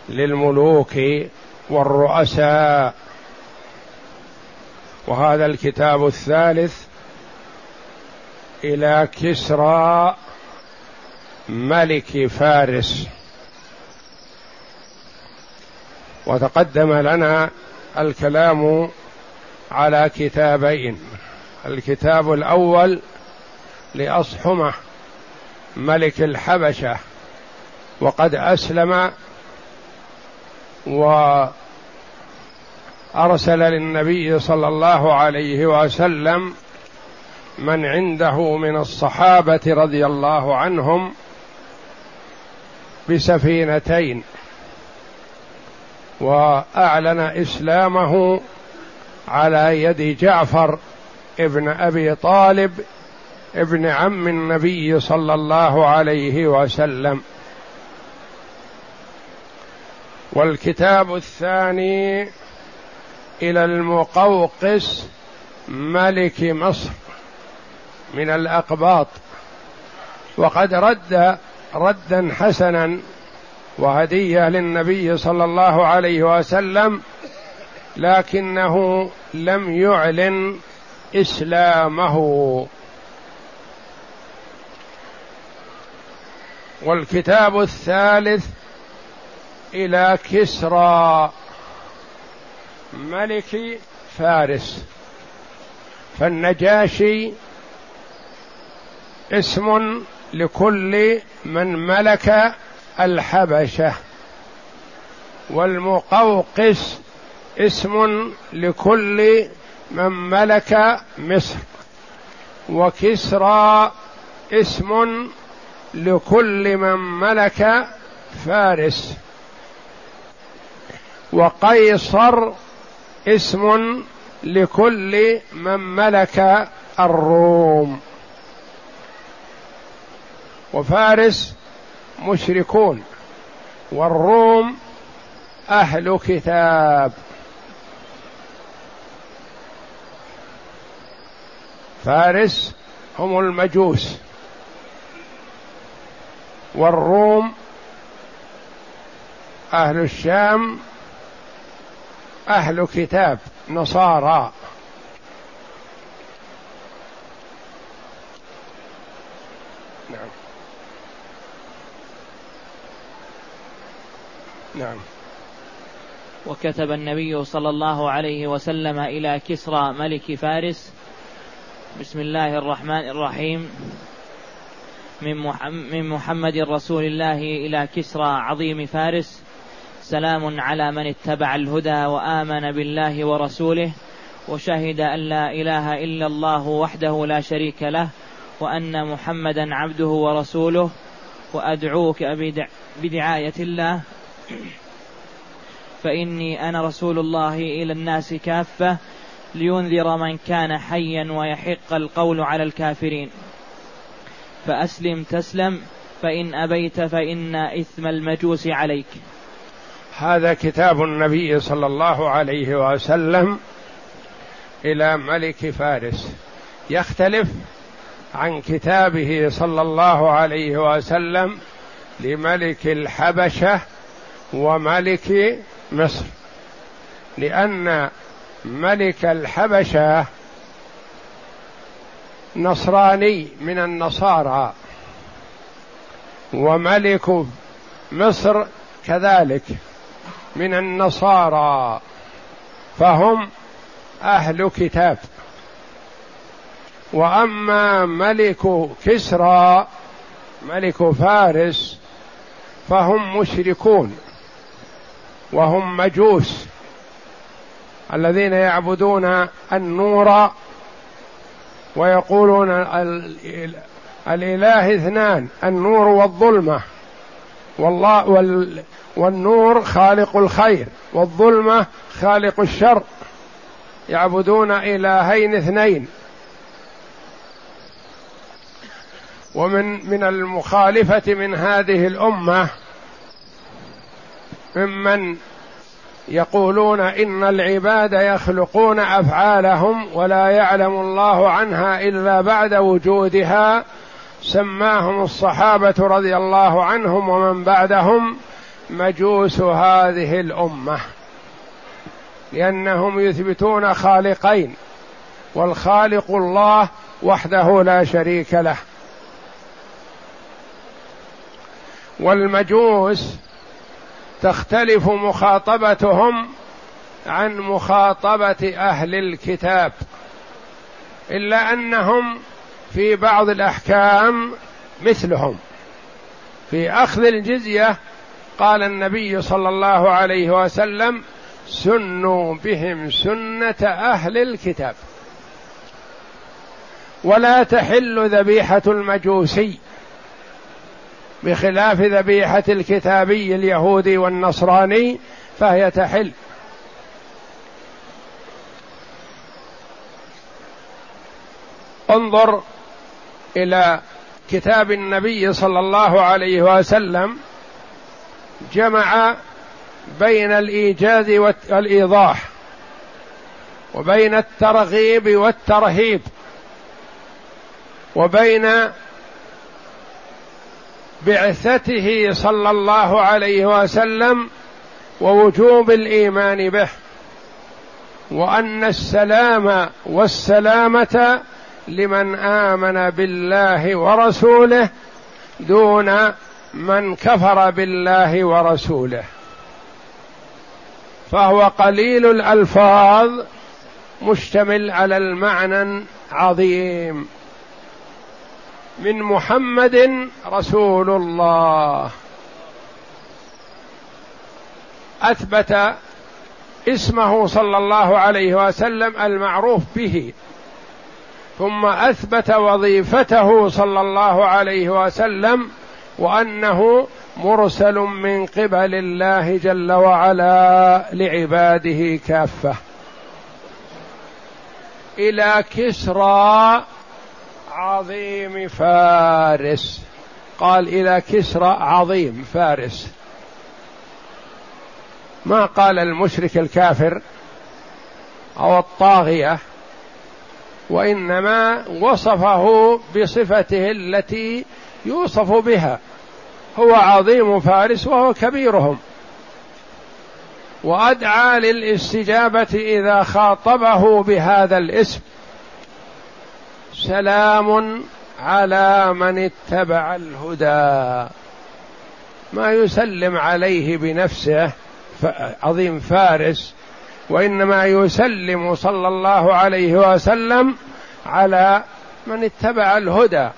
للملوك والرؤساء. وهذا الكتاب الثالث إلى كسرى ملك فارس. وتقدم لنا الكلام على كتابين. الكتاب الأول لأصحمة ملك الحبشة وقد أسلم وأرسل للنبي صلى الله عليه وسلم من عنده من الصحابة رضي الله عنهم بسفينتين وأعلن إسلامه على يد جعفر ابن أبي طالب ابن عم النبي صلى الله عليه وسلم. والكتاب الثاني إلى المقوقس ملك مصر من الأقباط. وقد رد ردا حسنا وهدية للنبي صلى الله عليه وسلم لكنه لم يعلن إسلامه. والكتاب الثالث إلى كسرى. ملك فارس. فالنجاشي اسم لكل من ملك الحبشة. والمقوقس اسم لكل من ملك مصر. وكسرى اسم لكل من ملك فارس. وقيصر اسم لكل من ملك الروم. وفارس مشركون والروم أهل كتاب. فارس هم المجوس. والروم أهل الشام أهل كتاب نصارى. نعم. نعم. وكتب النبي صلى الله عليه وسلم إلى كسرى ملك فارس. بسم الله الرحمن الرحيم. من محمد رسول الله إلى كسرى عظيم فارس. سلام على من اتبع الهدى وآمن بالله ورسوله وشهد أن لا إله إلا الله وحده لا شريك له وأن محمدا عبده ورسوله. وأدعوك بدعاية الله. فإني أنا رسول الله إلى الناس كافة لينذر من كان حيا ويحق القول على الكافرين. فأسلم تسلم فإن أبيت فإن إثم المجوس عليك. هذا كتاب النبي صلى الله عليه وسلم إلى ملك فارس. يختلف عن كتابه صلى الله عليه وسلم لملك الحبشة وملك مصر لأن ملك الحبشة نصراني من النصارى. وملك مصر كذلك من النصارى. فهم أهل كتاب. وأما ملك كسرى ملك فارس فهم مشركون. وهم مجوس الذين يعبدون النور ويقولون الإله اثنان النور والظلمة. والله وال والنور خالق الخير والظلمة خالق الشر. يعبدون إلهين اثنين. ومن من المخالفة من هذه الأمة ممن يقولون إن العباد يخلقون أفعالهم ولا يعلم الله عنها إلا بعد وجودها. سماهم الصحابة رضي الله عنهم ومن بعدهم مجوس هذه الأمة لأنهم يثبتون خالقين والخالق الله وحده لا شريك له. والمجوس تختلف مخاطبتهم عن مخاطبة أهل الكتاب إلا أنهم في بعض الأحكام مثلهم. في أخذ الجزية قال النبي صلى الله عليه وسلم سنوا بهم سنة أهل الكتاب. ولا تحل ذبيحة المجوسي. بخلاف ذبيحة الكتابي اليهودي والنصراني فهي تحل. انظر إلى كتاب النبي صلى الله عليه وسلم جمع بين الإيجاز والإيضاح وبين الترغيب والترهيب وبين بعثته صلى الله عليه وسلم ووجوب الإيمان به وأن السلام والسلامة لمن آمن بالله ورسوله دون من كفر بالله ورسوله. فهو قليل الألفاظ مشتمل على المعنى عظيم من محمد رسول الله. أثبت اسمه صلى الله عليه وسلم المعروف به. ثم أثبت وظيفته صلى الله عليه وسلم وأنه مرسل من قبل الله جل وعلا لعباده كافة. إلى كسرى عظيم فارس. قال إلى كسرى عظيم فارس. ما قال المشرك الكافر أو الطاغية وإنما وصفه بصفته التي يوصف بها. هو عظيم فارس وهو كبيرهم. وأدعى للاستجابة إذا خاطبه بهذا الاسم. سلام على من اتبع الهدى. ما يسلم عليه بنفسه عظيم فارس وإنما يسلم صلى الله عليه وسلم على من اتبع الهدى.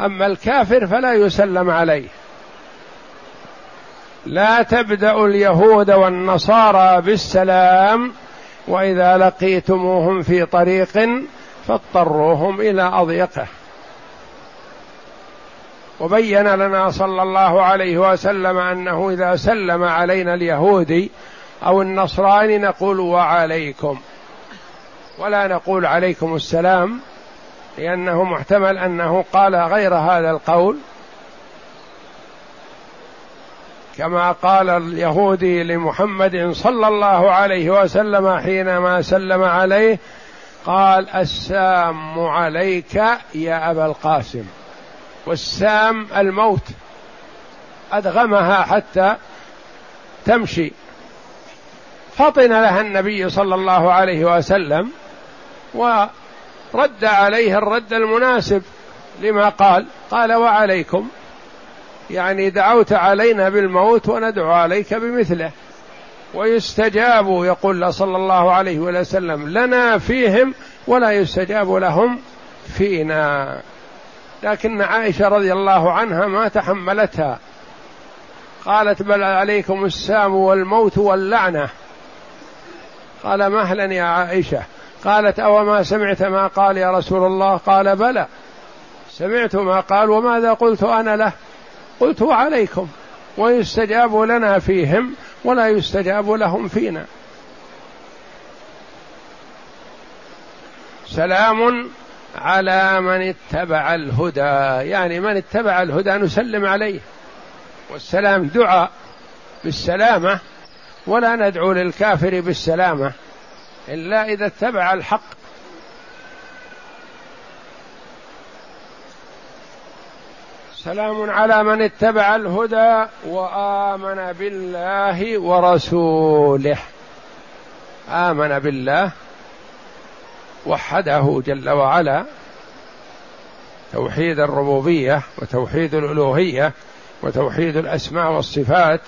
أما الكافر فلا يسلم عليه. لا تبدأ اليهود والنصارى بالسلام وإذا لقيتموهم في طريق فاضطروهم إلى أضيقه. وبين لنا صلى الله عليه وسلم أنه إذا سلم علينا اليهودي أو النصراني نقول وعليكم. ولا نقول عليكم السلام لأنه محتمل أنه قال غير هذا القول. كما قال اليهودي لمحمد صلى الله عليه وسلم حينما سلم عليه قال السام عليك يا أبا القاسم. والسام الموت. أدغمها حتى تمشي. فطن لها النبي صلى الله عليه وسلم ورد عليه الرد المناسب لما قال قال وعليكم. يعني دعوت علينا بالموت وندعو عليك بمثله. ويستجاب يقول صلى الله عليه وسلم لنا فيهم ولا يستجاب لهم فينا. لكن عائشة رضي الله عنها ما تحملتها. قالت بل عليكم السام والموت واللعنة. قال مهلا يا عائشة. قالت أو ما سمعت ما قال يا رسول الله؟ قال بلى. سمعت ما قال وماذا قلت أنا له؟ قلت وعليكم ويستجاب لنا فيهم ولا يستجاب لهم فينا. سلام على من اتبع الهدى. يعني من اتبع الهدى نسلم عليه. والسلام دعاء بالسلامة ولا ندعو للكافر بالسلامة إلا إذا اتبع الحق. سلام على من اتبع الهدى وآمن بالله ورسوله. آمن بالله وحده جل وعلا. توحيد الربوبية وتوحيد الألوهية وتوحيد الأسماء والصفات.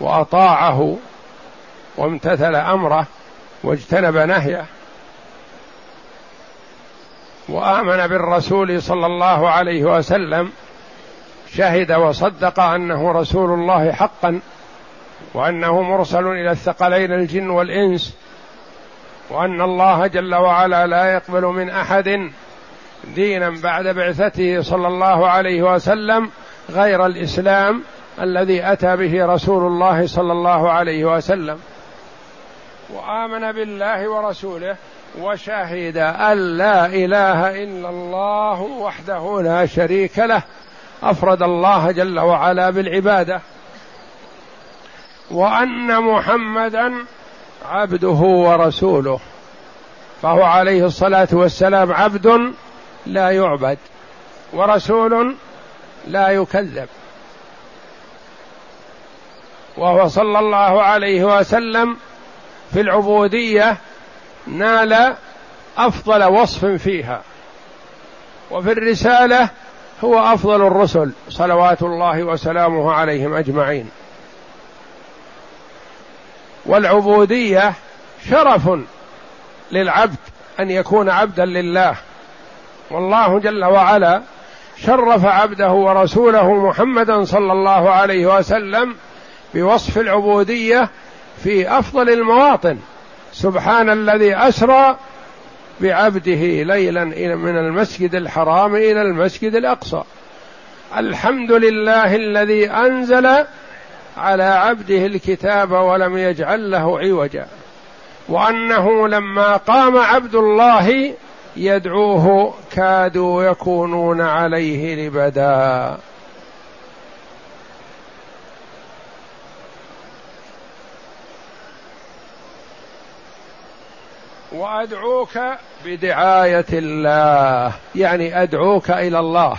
وأطاعه وامتثل أمره واجتنب نهيه. وآمن بالرسول صلى الله عليه وسلم شهد وصدق أنه رسول الله حقا وأنه مرسل إلى الثقلين الجن والإنس وأن الله جل وعلا لا يقبل من أحد دينا بعد بعثته صلى الله عليه وسلم غير الإسلام الذي أتى به رسول الله صلى الله عليه وسلم. وآمن بالله ورسوله وشهد أن لا إله إلا الله وحده لا شريك له أفرد الله جل وعلا بالعبادة. وأن محمدا عبده ورسوله فهو عليه الصلاة والسلام عبد لا يعبد ورسول لا يكذب. وهو صلى الله عليه وسلم في العبودية نال أفضل وصف فيها. وفي الرسالة هو أفضل الرسل صلوات الله وسلامه عليهم أجمعين. والعبودية شرف للعبد أن يكون عبدا لله. والله جل وعلا شرف عبده ورسوله محمدا صلى الله عليه وسلم بوصف العبودية في أفضل المواطن. سبحان الذي أسرى بعبده ليلا من المسجد الحرام إلى المسجد الأقصى. الحمد لله الذي أنزل على عبده الكتاب ولم يجعل له عوجا وأنه لما قام عبد الله يدعوه كادوا يكونون عليه لبدا. وأدعوك بدعاية الله. يعني أدعوك إلى الله.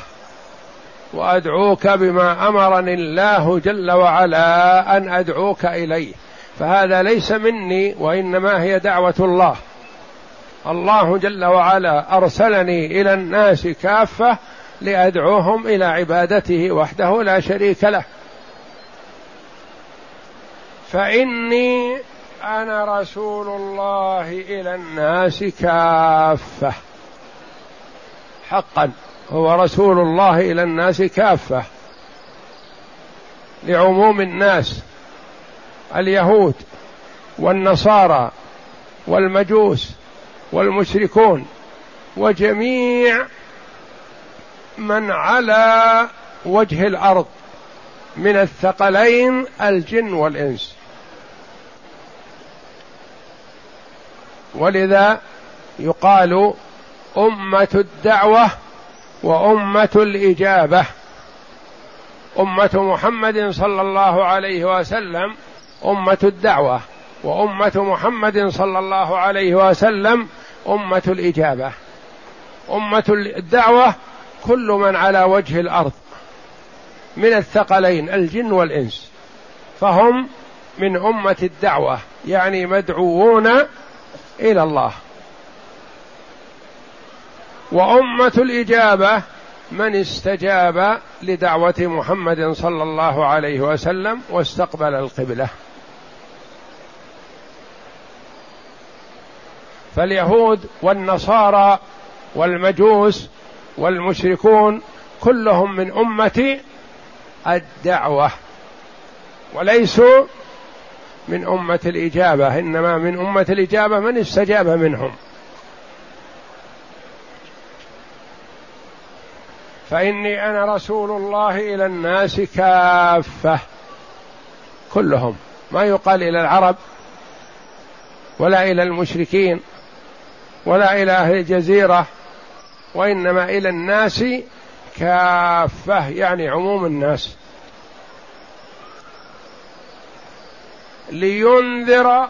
وأدعوك بما أمرني الله جل وعلا أن أدعوك إليه. فهذا ليس مني وإنما هي دعوة الله. الله جل وعلا أرسلني إلى الناس كافة لأدعوهم إلى عبادته وحده لا شريك له. فإني أنا رسول الله إلى الناس كافة. حقا هو رسول الله إلى الناس كافة. لعموم الناس اليهود والنصارى والمجوس والمشركون وجميع من على وجه الأرض من الثقلين الجن والإنس. ولذا يقال أمة الدعوة وأمة الإجابة. أمة محمد صلى الله عليه وسلم أمة الدعوة وأمة محمد صلى الله عليه وسلم أمة الإجابة. أمة الدعوة كل من على وجه الأرض من الثقلين الجن والإنس. فهم من أمة الدعوة يعني مدعوون إلى الله. وأمة الإجابة من استجاب لدعوة محمد صلى الله عليه وسلم واستقبل القبلة. فاليهود والنصارى والمجوس والمشركون كلهم من أمة الدعوة وليسوا من أمة الإجابة إنما من أمة الإجابة من استجاب منهم. فإني أنا رسول الله إلى الناس كافة كلهم ما يقال إلى العرب ولا إلى المشركين ولا إلى أهل الجزيرة وإنما إلى الناس كافة يعني عموم الناس. لينذر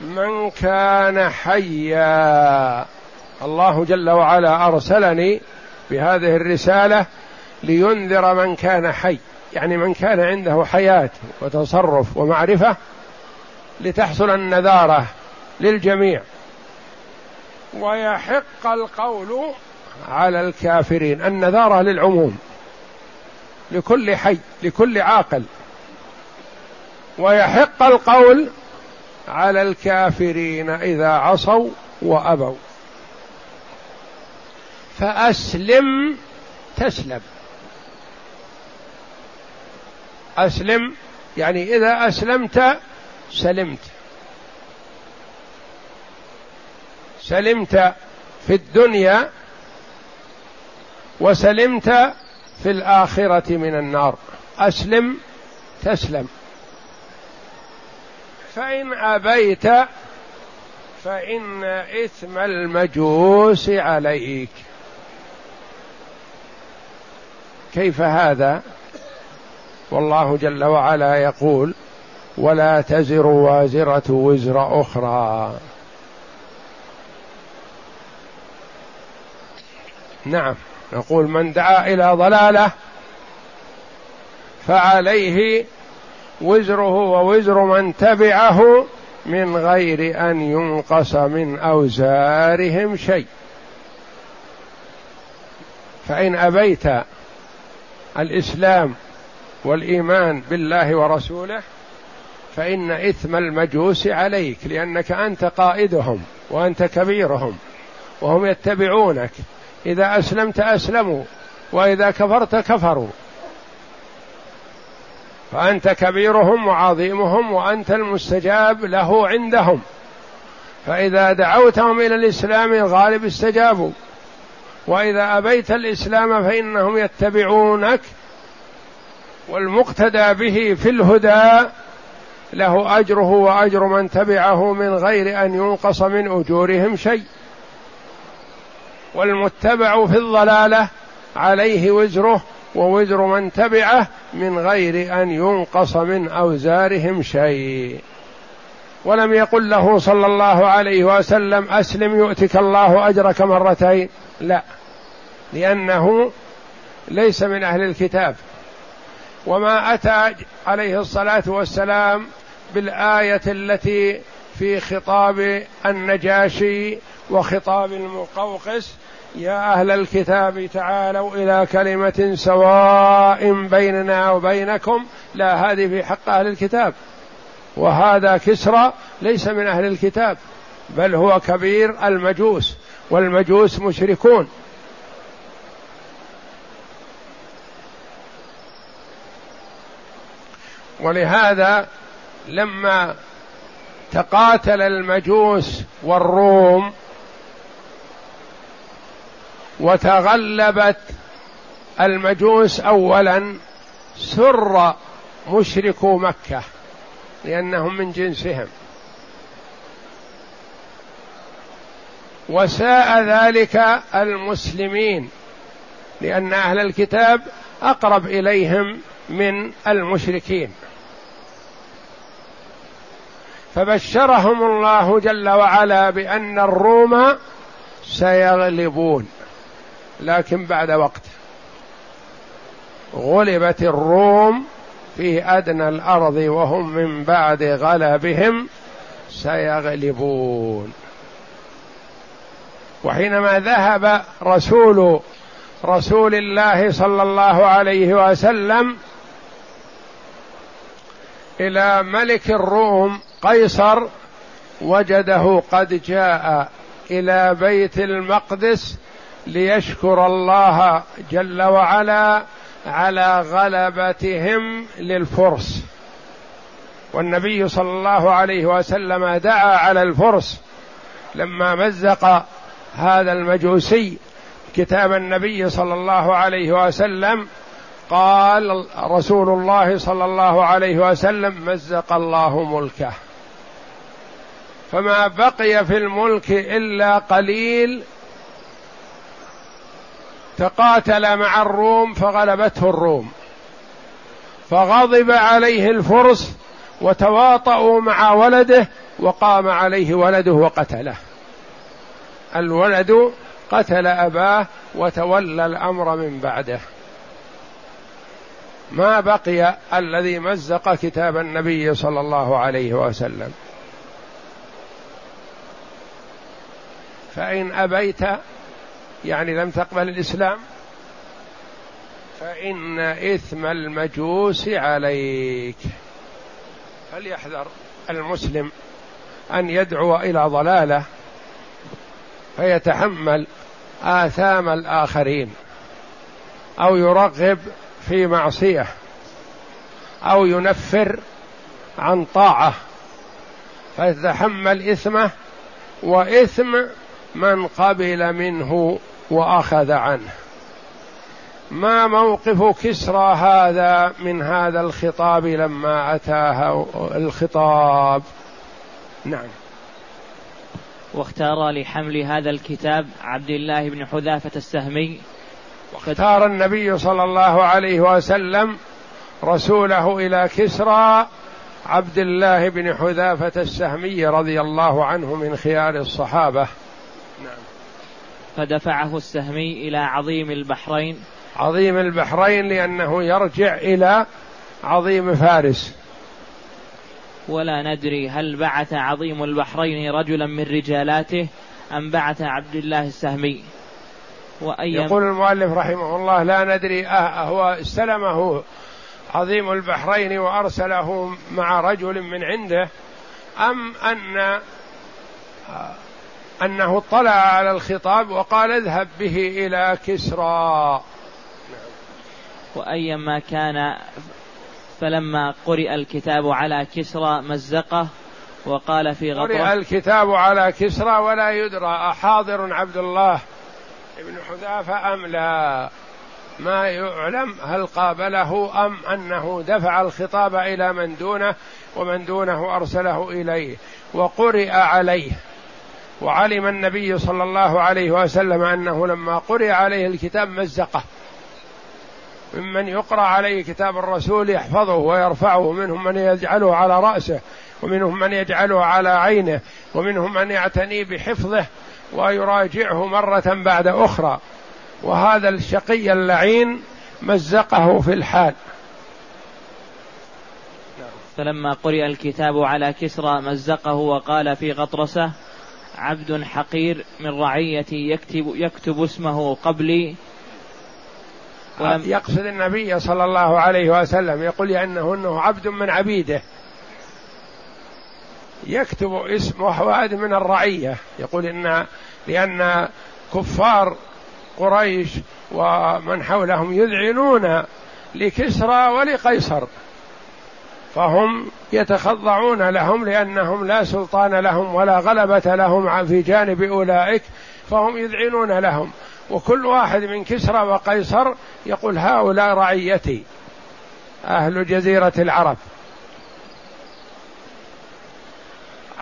من كان حيا. الله جل وعلا أرسلني بهذه الرسالة لينذر من كان حي. يعني من كان عنده حياة وتصرف ومعرفة لتحصل النذارة للجميع. ويحق القول على الكافرين. النذارة للعموم لكل حي لكل عاقل. ويحق القول على الكافرين إذا عصوا وأبوا. فأسلم تسلم. أسلم يعني إذا أسلمت سلمت. سلمت في الدنيا وسلمت في الآخرة من النار. أسلم تسلم. فإن أبيت فإن إثم المجوس عليك. كيف هذا؟ والله جل وعلا يقول ولا تزر وازرة وزر أخرى. نعم نقول من دعا إلى ضلالة فعليه وزره ووزر من تبعه من غير أن ينقص من أوزارهم شيء. فإن أبيت الإسلام والإيمان بالله ورسوله فإن إثم المجوس عليك لأنك أنت قائدهم وأنت كبيرهم وهم يتبعونك. إذا أسلمت أسلموا وإذا كفرت كفروا. فأنت كبيرهم وعظيمهم وأنت المستجاب له عندهم. فإذا دعوتهم إلى الإسلام الغالب استجابوا. وإذا أبيت الإسلام فإنهم يتبعونك. والمقتدى به في الهدى له أجره وأجر من تبعه من غير أن ينقص من أجورهم شيء. والمتبع في الضلالة عليه وزره ووزر من تبعه من غير أن ينقص من أوزارهم شيء. ولم يقل له صلى الله عليه وسلم أسلم يؤتك الله أجرك مرتين. لا. لأنه ليس من أهل الكتاب. وما أتى عليه الصلاة والسلام بالآية التي في خطاب النجاشي وخطاب المقوقس يا أهل الكتاب تعالوا إلى كلمة سواء بيننا وبينكم لا هذه في حق أهل الكتاب. وهذا كسرى ليس من أهل الكتاب بل هو كبير المجوس والمجوس مشركون. ولهذا لما تقاتل المجوس والروم وتغلبت المجوس اولا سر مشركو مكة لأنهم من جنسهم. وساء ذلك المسلمين لأن أهل الكتاب أقرب إليهم من المشركين. فبشرهم الله جل وعلا بأن الروم سيغلبون. لكن بعد وقت. غلبت الروم في أدنى الأرض وهم من بعد غلبهم سيغلبون. وحينما ذهب رسول رسول الله صلى الله عليه وسلم إلى ملك الروم قيصر وجده قد جاء إلى بيت المقدس ليشكر الله جل وعلا على غلبتهم للفرس. والنبي صلى الله عليه وسلم دعا على الفرس لما مزق هذا المجوسي كتاب النبي صلى الله عليه وسلم. قال رسول الله صلى الله عليه وسلم مزق الله ملكه. فما بقي في الملك إلا قليل تقاتل مع الروم فغلبته الروم. فغضب عليه الفرس وتواطؤوا مع ولده وقام عليه ولده وقتله. الولد قتل أباه وتولى الأمر من بعده. ما بقي الذي مزق كتاب النبي صلى الله عليه وسلم. فإن أبيت يعني لم تقبل الإسلام فإن إثم المجوس عليك. فليحذر المسلم أن يدعو إلى ضلالة فيتحمل آثام الآخرين أو يرغب في معصية أو ينفر عن طاعة. فيتحمل إثمه وإثم من قبل منه وأخذ عنه. ما موقف كسرى هذا من هذا الخطاب لما أتاه الخطاب؟ نعم. واختار لحمل هذا الكتاب عبد الله بن حذافة السهمي. واختار النبي صلى الله عليه وسلم رسوله إلى كسرى عبد الله بن حذافة السهمي رضي الله عنه من خيار الصحابة. نعم. فدفعه السهمي إلى عظيم البحرين. عظيم البحرين لأنه يرجع إلى عظيم فارس. ولا ندري هل بعث عظيم البحرين رجلا من رجالاته أم بعث عبد الله السهمي. وأي يقول المؤلف رحمه الله لا ندري أه هو استلمه عظيم البحرين وأرسله مع رجل من عنده أم أن أنه اطلع على الخطاب وقال اذهب به إلى كسرى. وأيما كان فلما قرئ الكتاب على كسرى مزقه وقال في غطرة قرئ الكتاب على كسرى ولا يدرى أحاضر عبد الله بن حذافة أم لا؟ ما يعلم هل قابله أم أنه دفع الخطاب إلى من دونه ومن دونه أرسله إليه وقرئ عليه. وعلم النبي صلى الله عليه وسلم أنه لما قرئ عليه الكتاب مزقه. ممن يقرأ عليه كتاب الرسول يحفظه ويرفعه منهم من يجعله على رأسه ومنهم من يجعله على عينه ومنهم من يعتني بحفظه ويراجعه مرة بعد أخرى. وهذا الشقي اللعين مزقه في الحال. فلما قرئ الكتاب على كسرى مزقه وقال في غطرسه عبد حقير من رعيتي يكتب يكتب اسمه قبلي. ولم يقصد النبي صلى الله عليه وسلم يقول أنه عبد من عبيده. يكتب اسمه وهو من الرعية يقول إن لأن كفار قريش ومن حولهم يذعنون لكسرى ولقيصر. فهم يتخضعون لهم لأنهم لا سلطان لهم ولا غلبة لهم في جانب أولئك فهم يذعنون لهم. وكل واحد من كسرى وقيصر يقول هؤلاء رعيتي أهل جزيرة العرب.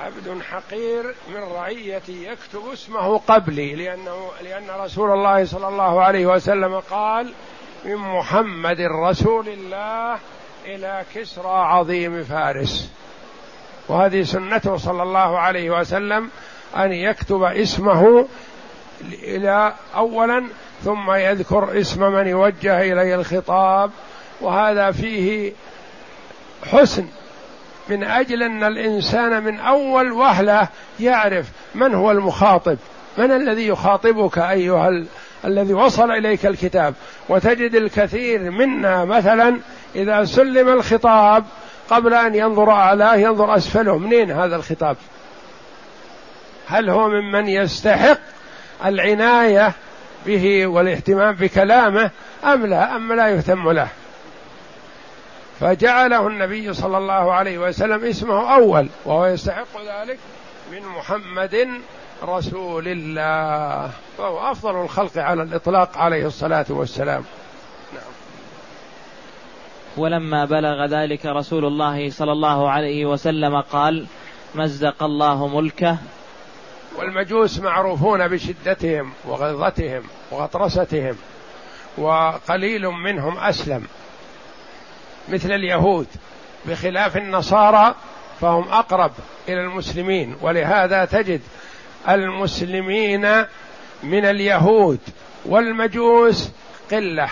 عبد حقير من رعيتي يكتب اسمه قبلي لأنه لأن رسول الله صلى الله عليه وسلم قال من محمد رسول الله إلى كسرى عظيم فارس. وهذه سنته صلى الله عليه وسلم أن يكتب اسمه إلى أولا ثم يذكر اسم من يوجه إليه الخطاب. وهذا فيه حسن. من أجل أن الإنسان من أول وهلة يعرف من هو المخاطب. من الذي يخاطبك أيها ال... الذي وصل إليك الكتاب. وتجد الكثير منا مثلا إذا سلم الخطاب قبل أن ينظر أعلاه ينظر أسفله. منين هذا الخطاب؟ هل هو ممن يستحق العناية به والاهتمام بكلامه أم لا؟ أم لا يهتم له؟ فجعله النبي صلى الله عليه وسلم اسمه أول وهو يستحق ذلك من محمد رسول الله. فهو أفضل الخلق على الإطلاق عليه الصلاة والسلام. ولما بلغ ذلك رسول الله صلى الله عليه وسلم قال مزق الله ملكه. والمجوس معروفون بشدتهم وغلظتهم وغطرستهم وقليل منهم أسلم مثل اليهود. بخلاف النصارى فهم أقرب إلى المسلمين ولهذا تجد المسلمين من اليهود والمجوس قلة.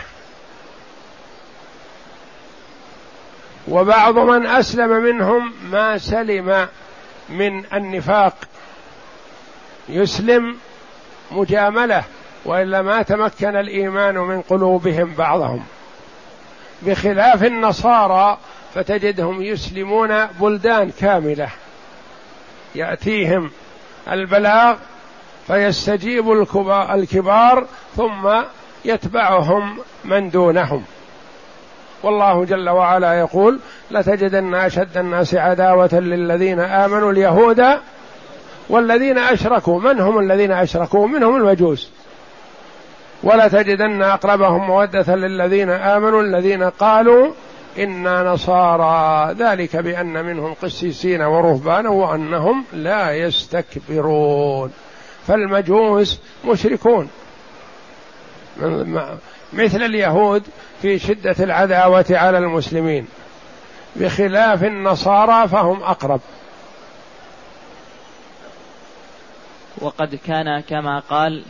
وبعض من أسلم منهم ما سلم من النفاق. يسلم مجاملة وإلا ما تمكن الإيمان من قلوبهم بعضهم. بخلاف النصارى فتجدهم يسلمون بلدان كاملة. يأتيهم البلاغ فيستجيب الكبار ثم يتبعهم من دونهم. والله جل وعلا يقول لتجدن أشد الناس عداوة للذين آمنوا اليهود والذين أشركوا. من هم الذين أشركوا؟ منهم المجوس ولا تجدن أقربهم مودة للذين آمنوا الذين قالوا إنا نصارى. ذلك بأن منهم قسيسين ورهبانا وأنهم لا يستكبرون. فالمجوس مشركون. مثل اليهود في شدة العداوة على المسلمين. بخلاف النصارى فهم أقرب. وقد كان كما قال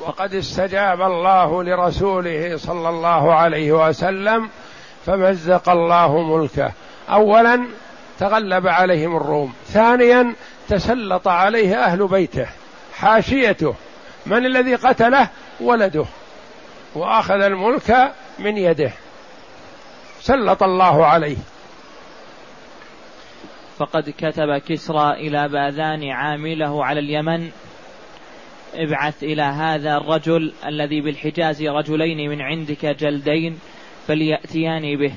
وقد استجاب الله لرسوله صلى الله عليه وسلم فمزق الله ملكه. اولا تغلب عليهم الروم. ثانيا تسلط عليه أهل بيته حاشيته من الذي قتله؟ ولده. وأخذ الملك من يده. سلط الله عليه. فقد كتب كسرى إلى باذان عامله على اليمن. ابعث إلى هذا الرجل الذي بالحجاز رجلين من عندك جلدين فليأتياني به.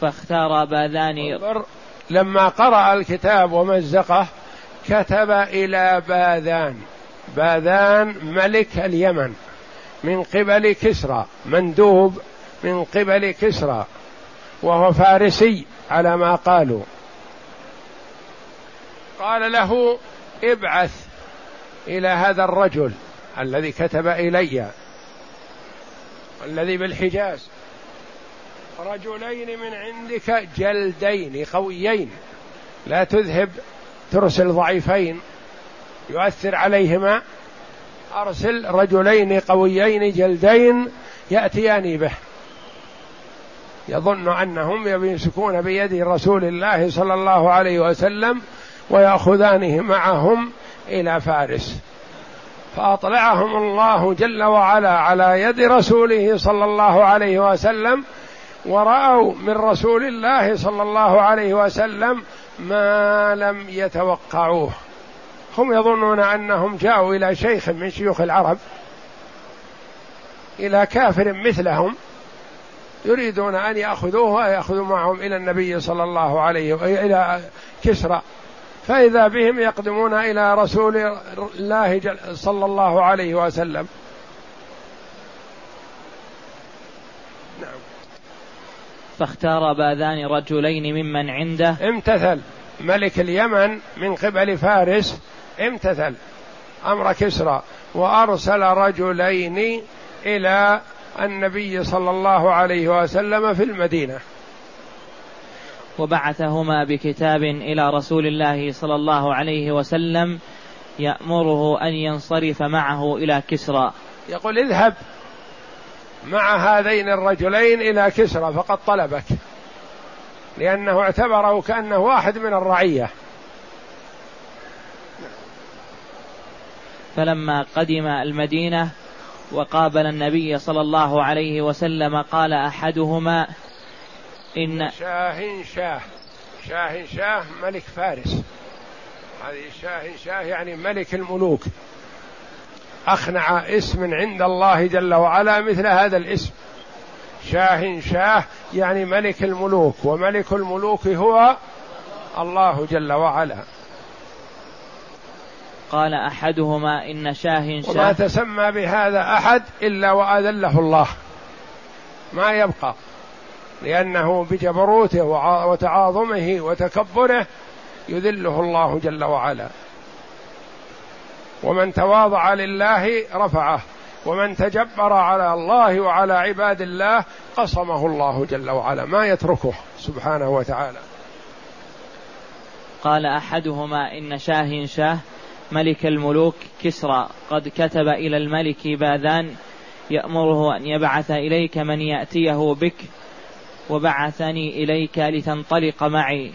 فاختار باذان لما قرأ الكتاب ومزقه كتب إلى باذان. باذان ملك اليمن. من قبل كسرى مندوب من قبل كسرى وهو فارسي على ما قالوا. قال له ابعث إلى هذا الرجل الذي كتب إلي الذي بالحجاز. رجلين من عندك جلدين قويين لا تذهب ترسل ضعيفين يؤثر عليهما. أرسل رجلين قويين جلدين يأتيان به. يظن أنهم يمسكون بيد رسول الله صلى الله عليه وسلم ويأخذانه معهم إلى فارس. فأطلعهم الله جل وعلا على يد رسوله صلى الله عليه وسلم ورأوا من رسول الله صلى الله عليه وسلم ما لم يتوقعوه. هم يظنون أنهم جاءوا إلى شيخ من شيوخ العرب إلى كافر مثلهم يريدون أن يأخذوه ويأخذوا معهم إلى النبي صلى الله عليه إلى كسرى. فإذا بهم يقدمون إلى رسول الله صلى الله عليه وسلم. نعم. فاختار باذان رجلين ممن عنده. امتثل ملك اليمن من قبل فارس امتثل أمر كسرى وأرسل رجلين إلى النبي صلى الله عليه وسلم في المدينة. وبعثهما بكتاب إلى رسول الله صلى الله عليه وسلم يأمره أن ينصرف معه إلى كسرى. يقول اذهب مع هذين الرجلين إلى كسرى فقد طلبك لأنه اعتبره كأنه واحد من الرعية. فلما قدم المدينة وقابل النبي صلى الله عليه وسلم قال أحدهما إن شاه شاه. شاه شاه ملك فارس. هذه شاه شاه يعني ملك الملوك. اخنع اسم عند الله جل وعلا مثل هذا الاسم. شاه شاه يعني ملك الملوك وملك الملوك هو الله جل وعلا. قال أحدهما إن شاه شاه. وما تسمى بهذا أحد إلا وأذله الله. ما يبقى. لأنه بجبروته وتعاظمه وتكبره يذله الله جل وعلا. ومن تواضع لله رفعه. ومن تجبر على الله وعلى عباد الله قصمه الله جل وعلا. ما يتركه سبحانه وتعالى. قال أحدهما إن شاه شاه. ملك الملوك كسرى. قد كتب إلى الملك باذان يأمره أن يبعث إليك من يأتيه بك وبعثني إليك لتنطلق معي.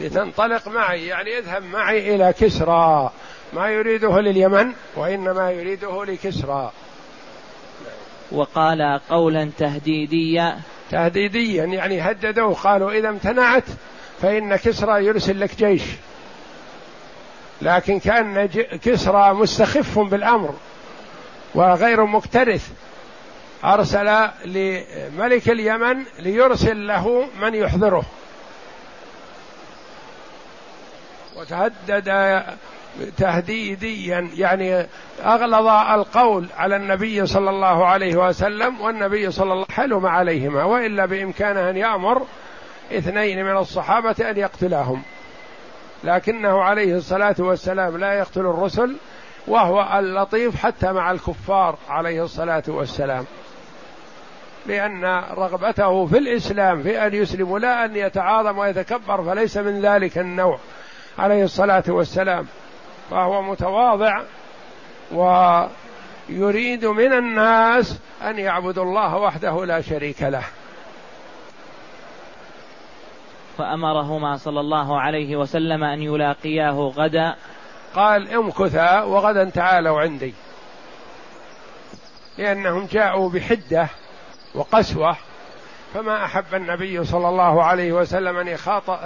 لتنطلق معي يعني اذهب معي إلى كسرى. ما يريده لليمن وإنما يريده لكسرى. وقال قولا تهديديا. تهديديا يعني هددوه قالوا إذا امتنعت فإن كسرى يرسل لك جيش. لكن كان كسرى مستخف بالأمر وغير مكترث. أرسل لملك اليمن ليرسل له من يحضره. وتهدد تهديديا يعني أغلظ القول على النبي صلى الله عليه وسلم والنبي صلى الله عليه وسلم حلم عليهما وإلا بإمكانه أن يأمر اثنين من الصحابة أن يقتلاهم. لكنه عليه الصلاة والسلام لا يقتل الرسل وهو اللطيف حتى مع الكفار عليه الصلاة والسلام. لأن رغبته في الإسلام في أن يسلموا لا أن يتعاظم ويتكبر فليس من ذلك النوع عليه الصلاة والسلام. فهو متواضع ويريد من الناس أن يعبدوا الله وحده لا شريك له. فأمرهما صلى الله عليه وسلم أن يلاقياه غدا. قال امكثا وغدا تعالوا عندي. لأنهم جاءوا بحدة وقسوة فما أحب النبي صلى الله عليه وسلم أن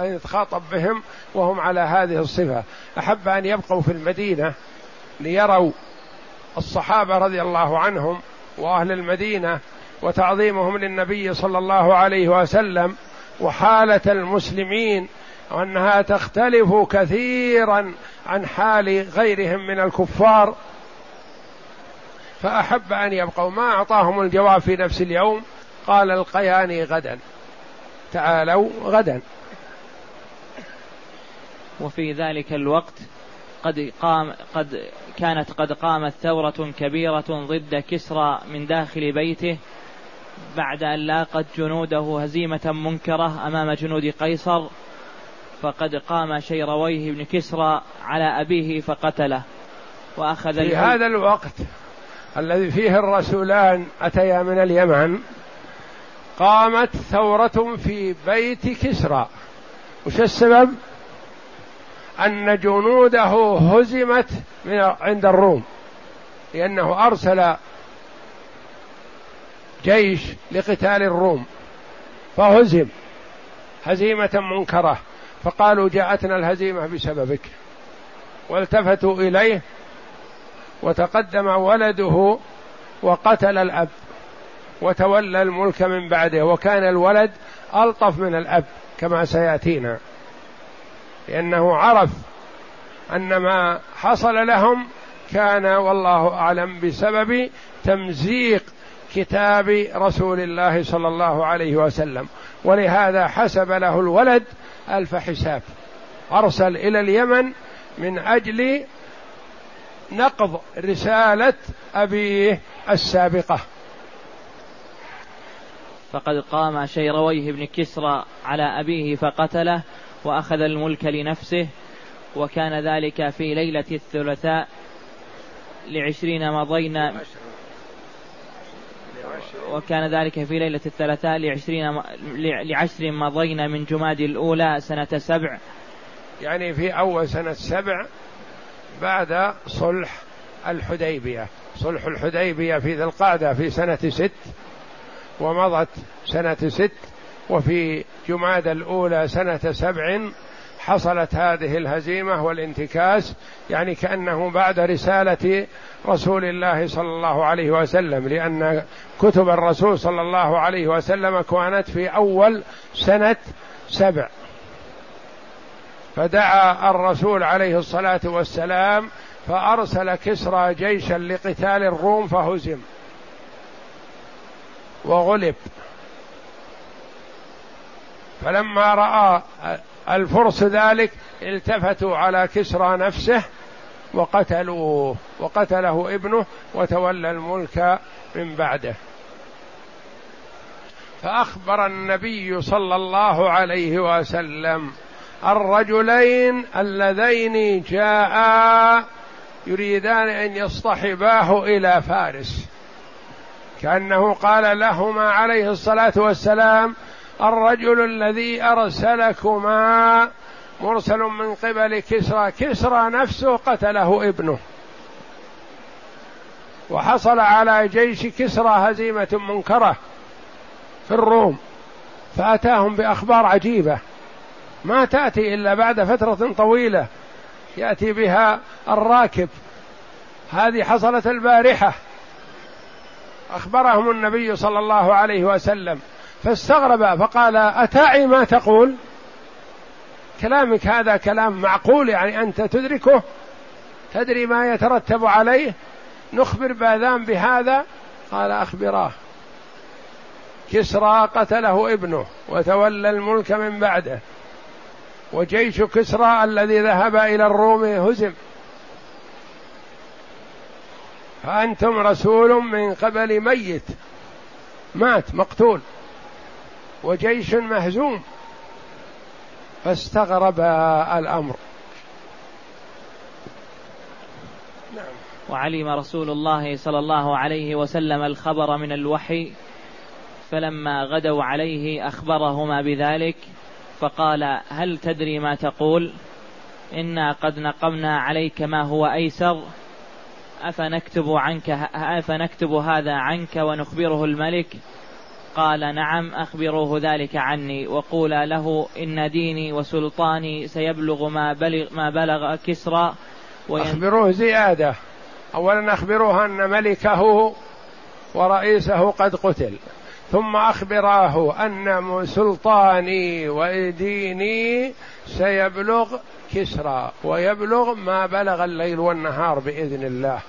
يتخاطب بهم وهم على هذه الصفة. أحب أن يبقوا في المدينة ليروا الصحابة رضي الله عنهم وأهل المدينة وتعظيمهم للنبي صلى الله عليه وسلم وحالة المسلمين وأنها تختلف كثيرا عن حال غيرهم من الكفار. فأحب أن يبقوا. ما أعطاهم الجواب في نفس اليوم؟ قال القياني غدا. تعالوا غدا. وفي ذلك الوقت قد قام قد كانت قد قامت ثورة كبيرة ضد كسرى من داخل بيته. بعد أن لاقت جنوده هزيمة منكرة أمام جنود قيصر فقد قام شيرويه بن كسرى على أبيه فقتله وأخذ في هذا الوقت الذي فيه الرسولان أتيا من اليمن قامت ثورة في بيت كسرى وش السبب؟ أن جنوده هزمت من عند الروم لأنه أرسل جيش لقتال الروم. فهزم. هزيمة منكرة. فقالوا جاءتنا الهزيمة بسببك. والتفتوا إليه وتقدم ولده وقتل الأب. وتولى الملك من بعده. وكان الولد ألطف من الأب كما سيأتينا. لأنه عرف أن ما حصل لهم كان والله أعلم بسبب تمزيق كتاب رسول الله صلى الله عليه وسلم. ولهذا حسب له الولد ألف حساب. أرسل إلى اليمن من أجل نقض رسالة أبيه السابقة. فقد قام شيرويه بن كسرى على أبيه فقتله وأخذ الملك لنفسه وكان ذلك في ليلة الثلاثاء لعشرين مضينا. وكان ذلك في ليلة الثلاثاء لعشرين لعشر مضينا من جماد الأولى سنة سبع. يعني في أول سنة سبع بعد صلح الحديبية. صلح الحديبية في ذي القعدة في سنة ست ومضت سنة ست وفي جماد الأولى سنة سبع حصلت هذه الهزيمة والانتكاس يعني كأنه بعد رسالة رسول الله صلى الله عليه وسلم لأن كتب الرسول صلى الله عليه وسلم كانت في أول سنة سبع. فدعا الرسول عليه الصلاة والسلام فأرسل كسرى جيشا لقتال الروم فهزم. وغلب. فلما رأى الفرس ذلك التفتوا على كسرى نفسه وقتلوه وقتله ابنه وتولى الملك من بعده. فأخبر النبي صلى الله عليه وسلم الرجلين اللذين جاءا يريدان أن يصطحباه إلى فارس. كأنه قال لهما عليه الصلاة والسلام الرجل الذي أرسلكما مرسل من قبل كسرى كسرى نفسه قتله ابنه. وحصل على جيش كسرى هزيمة منكرة في الروم فأتاهم بأخبار عجيبة. ما تأتي إلا بعد فترة طويلة يأتي بها الراكب. هذه حصلت البارحة. أخبرهم النبي صلى الله عليه وسلم. فاستغرب فقال أتعي ما تقول؟ كلامك هذا كلام معقول يعني أنت تدركه تدري ما يترتب عليه؟ نخبر بأذان بهذا؟ قال أخبراه. كسرى قتله ابنه وتولى الملك من بعده. وجيش كسرى الذي ذهب إلى الروم هزم. فأنتم رسول من قبل ميت. مات مقتول. وجيش مهزوم. فاستغرب الأمر. نعم. وعلم رسول الله صلى الله عليه وسلم الخبر من الوحي فلما غدوا عليه أخبرهما بذلك فقال هل تدري ما تقول؟ إنا قد نقمنا عليك ما هو أيسر. أفنكتب عنك أفنكتب هذا عنك ونخبره الملك قال نعم أخبروه ذلك عني وقولا له إن ديني وسلطاني سيبلغ ما بلغ, ما بلغ كسرى أخبروه زيادة. أولا أخبروه أن ملكه ورئيسه قد قتل. ثم أخبراه أن سلطاني وديني سيبلغ كسرى ويبلغ ما بلغ الليل والنهار بإذن الله.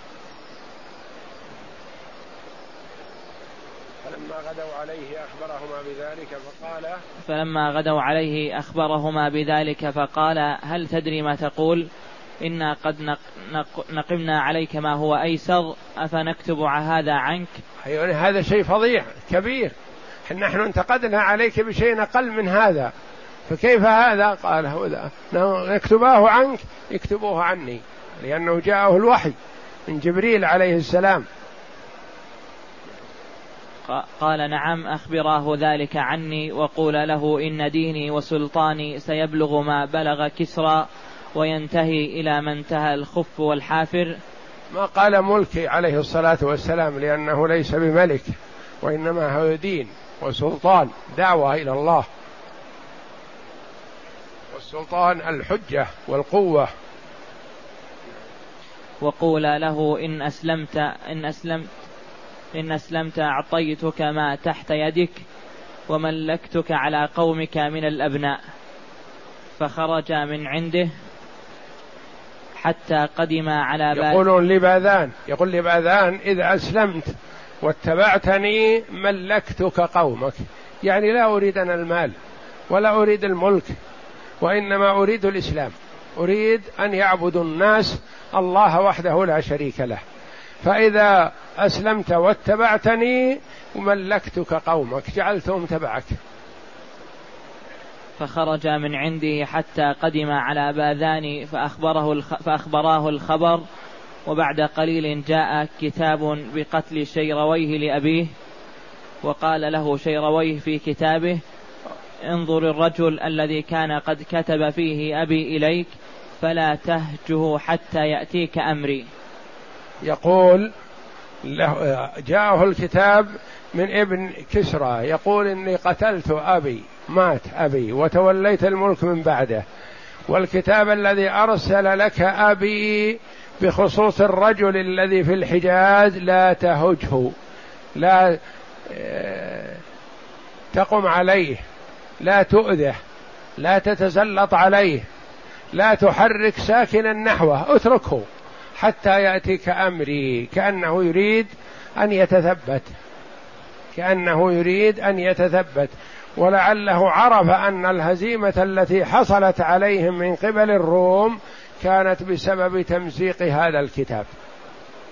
غدوا عليه أخبرهما بذلك فقال فلما غدوا عليه أخبرهما بذلك فقال هل تدري ما تقول؟ إنا قد نق نق نقمنا عليك ما هو أيسر أفنكتب هذا عنك؟ يعني هذا شيء فظيع كبير. نحن انتقدنا عليك بشيء أقل من هذا. فكيف هذا؟ قال نكتباه عنك يكتبوه عني لأنه جاءه الوحي من جبريل عليه السلام. قال نعم أخبراه ذلك عني وقول له إن ديني وسلطاني سيبلغ ما بلغ كسرى وينتهي إلى ما انتهى الخف والحافر. ما قال ملكي عليه الصلاة والسلام لأنه ليس بملك وإنما هو دين وسلطان دعوة إلى الله. والسلطان الحجة والقوة. وقول له إن أسلمت إن أسلمت إن أسلمت أعطيتك ما تحت يدك وملكتك على قومك من الأبناء فخرج من عنده حتى قدم على يقولون لباذان يقول لباذان إذا أسلمت واتبعتني ملكتك قومك. يعني لا أريد أنا المال ولا أريد الملك وإنما أريد الإسلام. أريد أن يعبدوا الناس الله وحده لا شريك له. فإذا أسلمت واتبعتني ملكتك قومك جعلتهم تبعك. فخرج من عنده حتى قدم على باذان فأخبره الخ... فأخبراه الخبر وبعد قليل جاء كتاب بقتل شيرويه لأبيه وقال له شيرويه في كتابه انظر الرجل الذي كان قد كتب فيه أبي إليك فلا تهجه حتى يأتيك أمري. يقول له جاءه الكتاب من ابن كسرى يقول إني قتلت أبي مات أبي وتوليت الملك من بعده. والكتاب الذي أرسل لك أبي بخصوص الرجل الذي في الحجاز لا تهجه لا آه، تقم عليه لا تؤذه لا تتسلط عليه لا تحرك ساكنا نحوه اتركه. حتى ياتيك امري كأنه يريد أن يتثبت. كأنه يريد أن يتثبت. ولعله عرف أن الهزيمة التي حصلت عليهم من قبل الروم كانت بسبب تمزيق هذا الكتاب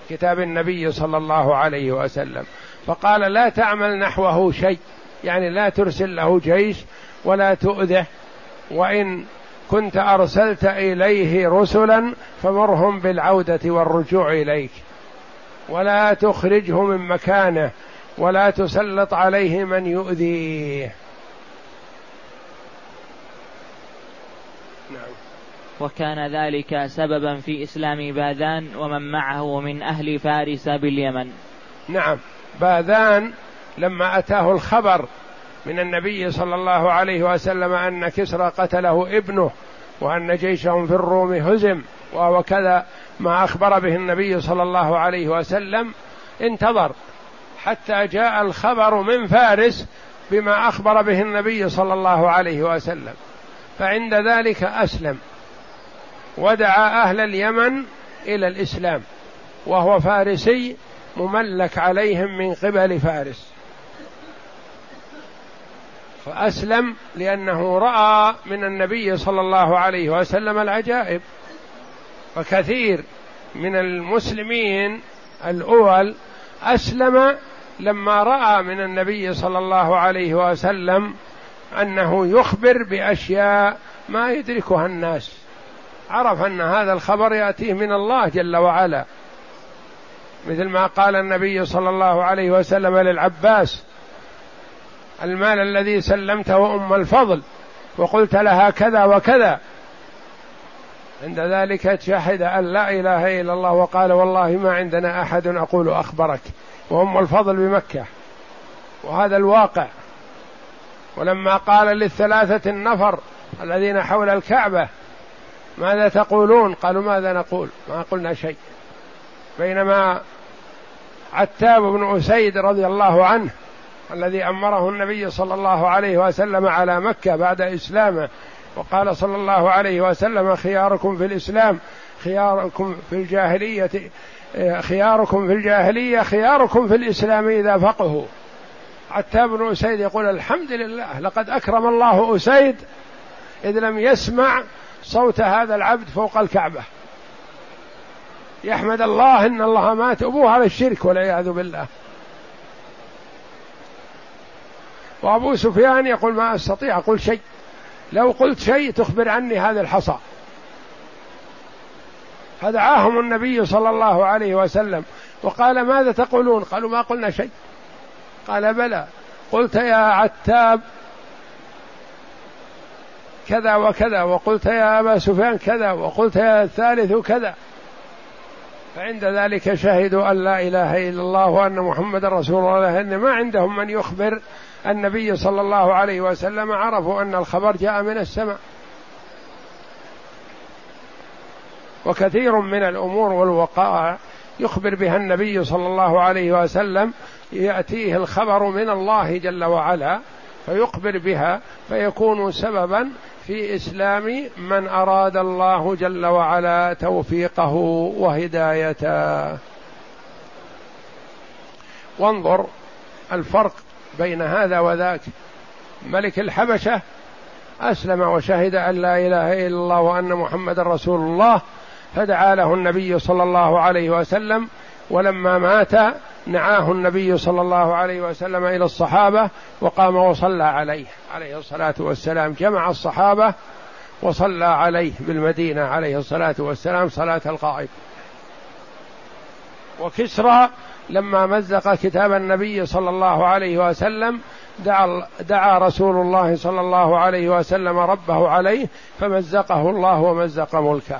كتاب النبي صلى الله عليه وسلم. فقال لا تعمل نحوه شيء يعني لا ترسل له جيش ولا تؤذه وإن كنت أرسلت إليه رسلا فمرهم بالعودة والرجوع إليك. ولا تخرجه من مكانه ولا تسلط عليه من يؤذيه. نعم. وكان ذلك سببا في إسلام باذان ومن معه من أهل فارس باليمن. نعم. باذان لما أتاه الخبر من النبي صلى الله عليه وسلم أن كسرى قتله ابنه وأن جيشهم في الروم هزم وكذا ما أخبر به النبي صلى الله عليه وسلم انتظر حتى جاء الخبر من فارس بما أخبر به النبي صلى الله عليه وسلم. فعند ذلك أسلم ودعا أهل اليمن إلى الإسلام وهو فارسي مملك عليهم من قبل فارس. فأسلم لأنه رأى من النبي صلى الله عليه وسلم العجائب. وكثير من المسلمين الأول أسلم لما رأى من النبي صلى الله عليه وسلم أنه يخبر بأشياء ما يدركها الناس. عرف أن هذا الخبر يأتيه من الله جل وعلا. مثل ما قال النبي صلى الله عليه وسلم للعباس المال الذي سلمته أم الفضل وقلت لها كذا وكذا. عند ذلك شهد أن لا إله إلا الله وقال والله ما عندنا أحد أقول أخبرك. وأم الفضل بمكة. وهذا الواقع. ولما قال للثلاثة النفر الذين حول الكعبة ماذا تقولون؟ قالوا ماذا نقول؟ ما قلنا شيء. بينما عتاب بن أسيد رضي الله عنه الذي أمره النبي صلى الله عليه وسلم على مكة بعد إسلامه وقال صلى الله عليه وسلم خياركم في الإسلام خياركم في الجاهلية خياركم في الجاهلية خياركم في الإسلام إذا فقهوا. عتاب بن أسيد يقول الحمد لله لقد أكرم الله أسيد إذ لم يسمع صوت هذا العبد فوق الكعبة. يحمد الله إن الله مات ابوه على الشرك والعياذ بالله. وابو سفيان يقول ما استطيع أقول شيء. لو قلت شيء تخبر عني هذا الحصى. فدعاهم النبي صلى الله عليه وسلم. وقال ماذا تقولون؟ قالوا ما قلنا شيء. قال بلى. قلت يا عتاب كذا وكذا وقلت يا أبا سفيان كذا وقلت يا الثالث كذا. فعند ذلك شهدوا أن لا إله إلا الله وأن محمد رسول الله ان ما عندهم من يخبر النبي صلى الله عليه وسلم. عرفوا أن الخبر جاء من السماء. وكثير من الأمور والوقائع يخبر بها النبي صلى الله عليه وسلم. يأتيه الخبر من الله جل وعلا فيخبر بها فيكون سببا في إسلام من أراد الله جل وعلا توفيقه وهدايته. وانظر الفرق بين هذا وذاك. ملك الحبشة أسلم وشهد أن لا إله إلا الله وأن محمد رسول الله فدعا له النبي صلى الله عليه وسلم ولما مات نعاه النبي صلى الله عليه وسلم إلى الصحابة وقام وصلى عليه. عليه الصلاة والسلام. جمع الصحابة وصلى عليه بالمدينة عليه الصلاة والسلام صلاة الغائب. وكسرى لما مزق كتاب النبي صلى الله عليه وسلم دعا, دعا رسول الله صلى الله عليه وسلم ربه عليه فمزقه الله ومزق ملكه.